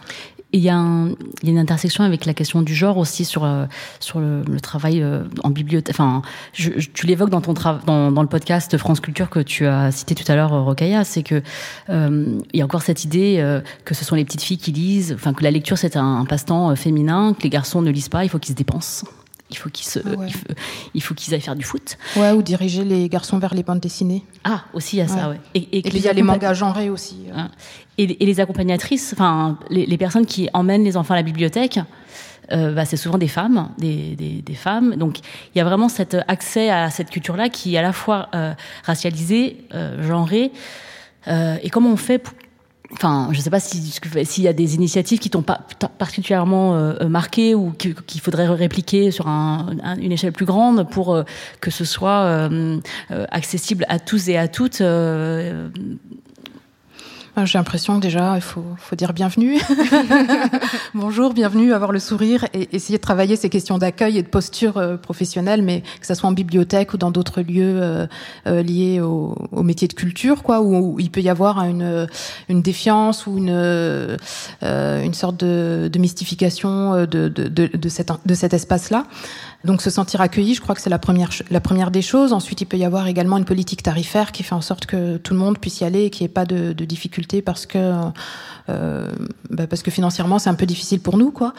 [SPEAKER 3] il y, y, a une intersection avec la question du genre aussi sur euh, sur le, le, travail euh, en bibliothèque. Enfin, je, je, tu l'évoques dans ton dans, dans, le podcast France Culture que tu as cité tout à l'heure, Rokaya, c'est que euh, il y a encore cette idée euh, que ce sont les petites filles qui lisent, enfin que la lecture c'est un passe-temps féminin, que les garçons ne lisent pas, il faut qu'ils se dépensent il faut qu'ils se, ouais. il, faut, il faut qu'ils aillent faire du foot.
[SPEAKER 5] Ouais, ou diriger les garçons vers les bandes dessinées.
[SPEAKER 3] Ah, aussi il y a ça, ouais.
[SPEAKER 5] Et, et, et puis il y a les mangas genrés aussi.
[SPEAKER 3] Hein. Et, et, les accompagnatrices, enfin les, les, personnes qui emmènent les enfants à la bibliothèque. Euh, bah, c'est souvent des femmes, des, des, des, femmes. Donc il y a vraiment cet accès à cette culture-là qui est à la fois euh, racialisée, euh, genrée. Euh, et comment on fait pour Enfin, je ne sais pas s'il y a des initiatives qui t'ont pas particulièrement euh, marqué ou qu'il faudrait répliquer sur un, une échelle plus grande pour euh, que ce soit euh, accessible à tous et à toutes
[SPEAKER 5] j'ai l'impression déjà, il faut, faut dire bienvenue. Bonjour, bienvenue, avoir le sourire et essayer de travailler ces questions d'accueil et de posture euh, professionnelle, mais que ce soit en bibliothèque ou dans d'autres lieux euh, euh, liés au, métier de culture, quoi, où, il peut y avoir une, une défiance ou une, une sorte de, mystification de, de, de cet espace-là. Donc se sentir accueilli, je crois que c'est la première, la première des choses. Ensuite, il peut y avoir également une politique tarifaire qui fait en sorte que tout le monde puisse y aller et qu'il n'y ait pas de, de difficultés parce que euh, bah parce que financièrement c'est un peu difficile pour nous quoi.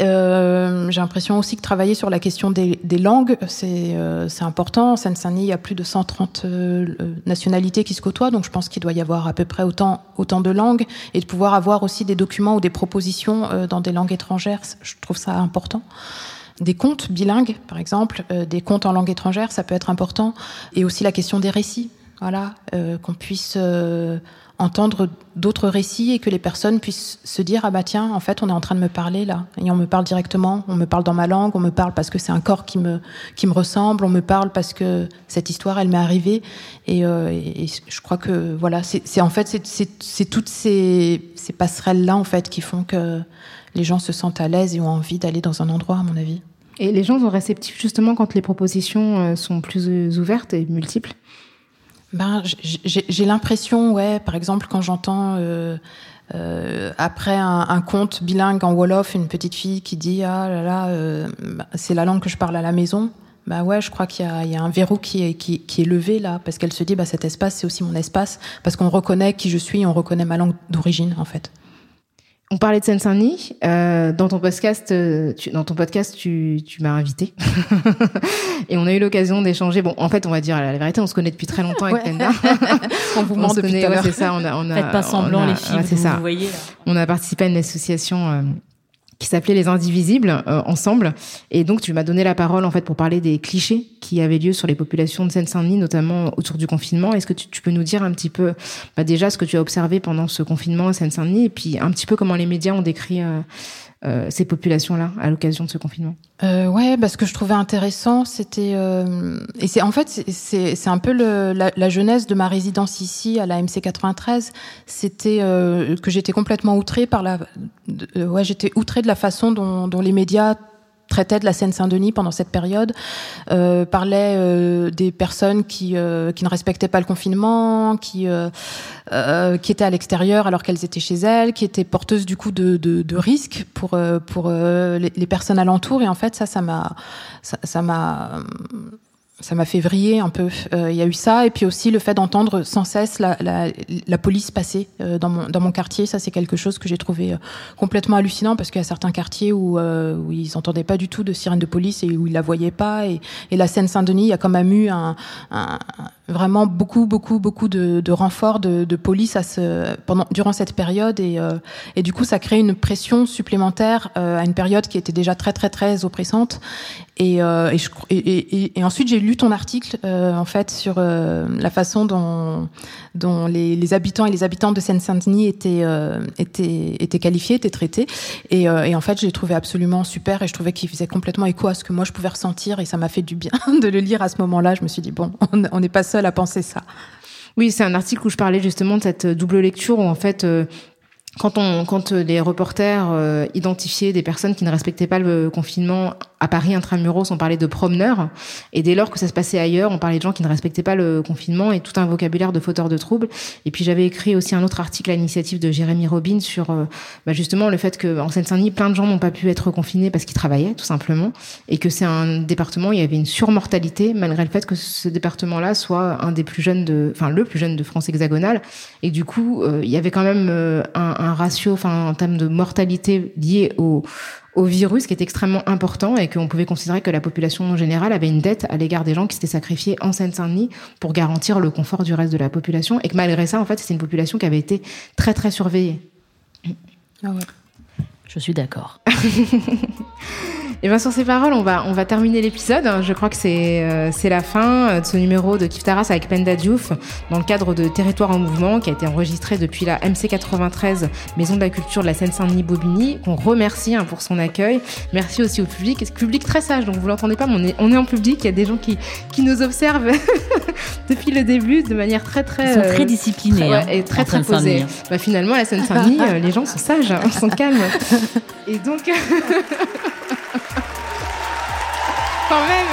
[SPEAKER 5] Euh, J'ai l'impression aussi que travailler sur la question des, des langues c'est euh, important. En Seine-Saint-Denis il y a plus de 130 euh, nationalités qui se côtoient donc je pense qu'il doit y avoir à peu près autant autant de langues et de pouvoir avoir aussi des documents ou des propositions euh, dans des langues étrangères. Je trouve ça important des contes bilingues, par exemple, euh, des contes en langue étrangère, ça peut être important, et aussi la question des récits, voilà, euh, qu'on puisse euh, entendre d'autres récits et que les personnes puissent se dire ah bah tiens, en fait, on est en train de me parler là, et on me parle directement, on me parle dans ma langue, on me parle parce que c'est un corps qui me qui me ressemble, on me parle parce que cette histoire elle m'est arrivée, et, et, je crois que voilà, c'est en fait c'est toutes ces, ces passerelles là en fait qui font que les gens se sentent à l'aise et ont envie d'aller dans un endroit, à mon avis.
[SPEAKER 4] Et les gens sont réceptifs justement quand les propositions euh, sont plus euh, ouvertes et multiples
[SPEAKER 5] ben, J'ai l'impression, ouais, par exemple, quand j'entends euh, euh, après un, un, conte bilingue en Wolof, une petite fille qui dit Ah là là, euh, c'est la langue que je parle à la maison. Bah ouais, je crois qu'il y, y, a un verrou qui est, qui, qui est levé là, parce qu'elle se dit bah cet espace c'est aussi mon espace, parce qu'on reconnaît qui je suis, on reconnaît ma langue d'origine en fait.
[SPEAKER 4] On parlait de Seine-Saint-Denis. Euh, dans ton podcast, euh, tu, dans ton podcast, tu, tu m'as invité et on a eu l'occasion d'échanger. Bon, en fait, on va dire la vérité, on se connaît depuis très longtemps avec Penda.
[SPEAKER 5] on vous ment depuis
[SPEAKER 4] tout à l'heure. c'est ça. On a, on a,
[SPEAKER 3] Faites pas semblant les filles.
[SPEAKER 4] c'est ça.
[SPEAKER 3] Vous voyez, là.
[SPEAKER 4] On a participé à une association. Euh, qui s'appelait Les Indivisibles euh, ensemble. Et donc, tu m'as donné la parole en fait pour parler des clichés qui avaient lieu sur les populations de Seine-Saint-Denis, notamment autour du confinement. Est-ce que tu, tu, peux nous dire un petit peu bah, déjà ce que tu as observé pendant ce confinement à Seine-Saint-Denis et puis un petit peu comment les médias ont décrit euh, euh, ces populations-là à l'occasion de ce confinement
[SPEAKER 5] euh, Ouais, bah, ce que je trouvais intéressant, c'était euh, et c'est en fait c'est un peu le, la, la, jeunesse de ma résidence ici à la MC 93. C'était euh, que j'étais complètement outrée par la, de, ouais, j'étais outrée de la façon dont, dont les médias traitait de la Seine-Saint-Denis pendant cette période, euh, parlait euh, des personnes qui, euh, qui ne respectaient pas le confinement, qui, qui étaient à l'extérieur alors qu'elles étaient chez elles, qui étaient porteuses du coup de, de, de risques pour, pour les, les, personnes alentours. Et en fait, ça, ça m'a, ça m'a ça m'a fait vriller un peu. Euh, il y a eu ça, et puis aussi le fait d'entendre sans cesse la, la, la police passer euh, dans, mon, dans mon quartier. Ça, c'est quelque chose que j'ai trouvé euh, complètement hallucinant parce qu'il y a certains quartiers où, euh, où ils n'entendaient pas du tout de sirène de police et où ils la voyaient pas. Et, et la Seine-Saint-Denis, il y a quand même eu un, un, vraiment beaucoup, beaucoup, beaucoup de, de renforts de, police à ce, pendant, durant cette période. Et, euh, et du coup, ça crée une pression supplémentaire à une période qui était déjà très, très, très oppressante. Et, euh, et, je, ensuite, j'ai lu ton article euh, en fait sur euh, la façon dont, dont les, habitants et les habitantes de Seine-Saint-Denis étaient, euh, étaient, étaient qualifiés, étaient traités. Et, euh, en fait, j'ai trouvé absolument super et je trouvais qu'il faisait complètement écho à ce que moi je pouvais ressentir et ça m'a fait du bien de le lire à ce moment-là. Je me suis dit bon, on n'est pas seul à penser ça.
[SPEAKER 4] Oui, c'est un article où je parlais justement de cette double lecture où en fait euh, quand on, quand les reporters euh, identifiaient des personnes qui ne respectaient pas le confinement à Paris intramuros, on parlait de promeneurs, et dès lors que ça se passait ailleurs, on parlait de gens qui ne respectaient pas le confinement et tout un vocabulaire de fauteurs de troubles. Et puis j'avais écrit aussi un autre article à l'initiative de Jérémy Robin sur euh, bah justement le fait que en Seine-Saint-Denis, plein de gens n'ont pas pu être confinés parce qu'ils travaillaient, tout simplement, et que c'est un département où il y avait une surmortalité malgré le fait que ce département-là soit un des plus jeunes de, enfin le plus jeune de France hexagonale, et du coup euh, il y avait quand même un, un ratio, enfin en termes de mortalité lié au au virus qui est extrêmement important et qu'on pouvait considérer que la population en général avait une dette à l'égard des gens qui s'étaient sacrifiés en Seine-Saint-Denis pour garantir le confort du reste de la population et que malgré ça, en fait, c'était une population qui avait été très très surveillée.
[SPEAKER 3] Ah ouais. Je suis d'accord.
[SPEAKER 4] Et bien sur ces paroles, on va, on va terminer l'épisode. Je crois que c'est euh, c'est la fin euh, de ce numéro de Kiftaras avec Penda Diouf dans le cadre de Territoire en mouvement qui a été enregistré depuis la MC 93 Maison de la Culture de la Seine-Saint-Denis-Bobigny. On remercie hein, pour son accueil. Merci aussi au public. Public très sage, donc vous l'entendez pas, mais on est, on est en public. Il y a des gens qui, qui nous observent depuis le début de manière très très...
[SPEAKER 3] Ils sont très disciplinés.
[SPEAKER 4] Ouais,
[SPEAKER 3] hein,
[SPEAKER 4] et très très
[SPEAKER 3] Seine-Saint-Denis,
[SPEAKER 4] posés. Bah, finalement, à la Seine-Saint-Denis, euh, les gens sont sages, hein, sont calmes. Et donc... Même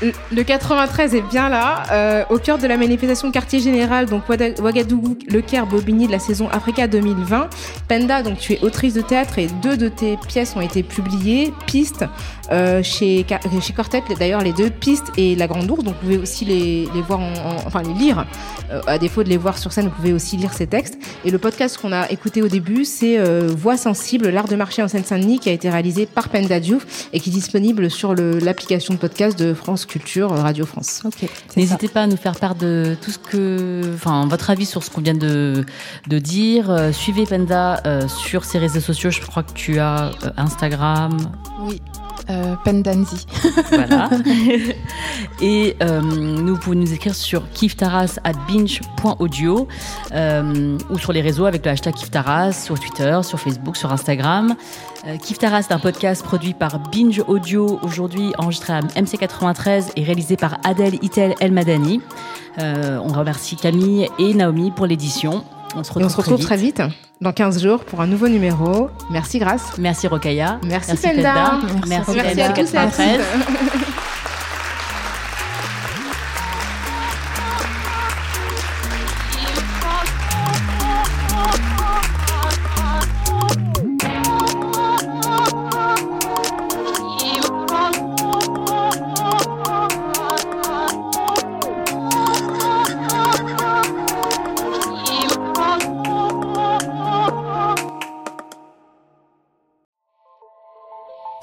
[SPEAKER 4] Le- Le 93 est bien là, euh, au cœur de la manifestation quartier général, donc Ouagadougou, Le Caire, Bobigny de la saison Africa 2020. Penda, donc tu es autrice de théâtre et deux de tes pièces ont été publiées. Piste euh, chez, chez d'ailleurs les deux, Piste et La Grande Ours, donc vous pouvez aussi les, les voir, en, en- enfin les lire. Euh, à défaut de les voir sur scène, vous pouvez aussi lire ces textes. Et le podcast qu'on a écouté au début, c'est euh, Voix sensible, l'art de marché en Seine-Saint-Denis, qui a été réalisé par Penda Diouf et qui est disponible sur l'application de podcast de France Culture, euh, Radio France.
[SPEAKER 5] Ok.
[SPEAKER 3] N'hésitez pas à nous faire part de tout ce que, enfin, votre avis sur ce qu'on vient de, de dire. Suivez Penda euh, sur ses réseaux sociaux. Je crois que tu as euh, Instagram,
[SPEAKER 5] Oui. Euh, Pendanzi.
[SPEAKER 3] voilà. Et euh, nous, vous pouvez nous écrire sur kiftaras at binge.audio euh, ou sur les réseaux avec le hashtag kiftaras, sur Twitter, sur Facebook, sur Instagram. Euh, Kiftaras est un podcast produit par Binge Audio, aujourd'hui enregistré à MC93 et réalisé par Adèle Itel El Madani. Euh, on remercie Camille et Naomi pour l'édition. On se retrouve,
[SPEAKER 4] Et on se retrouve très vite. dans 15 jours pour un nouveau numéro. Merci Grâce.
[SPEAKER 3] Merci Rokaya.
[SPEAKER 4] Merci, Penda.
[SPEAKER 3] Merci,
[SPEAKER 4] Merci
[SPEAKER 3] Penda
[SPEAKER 4] à tous et à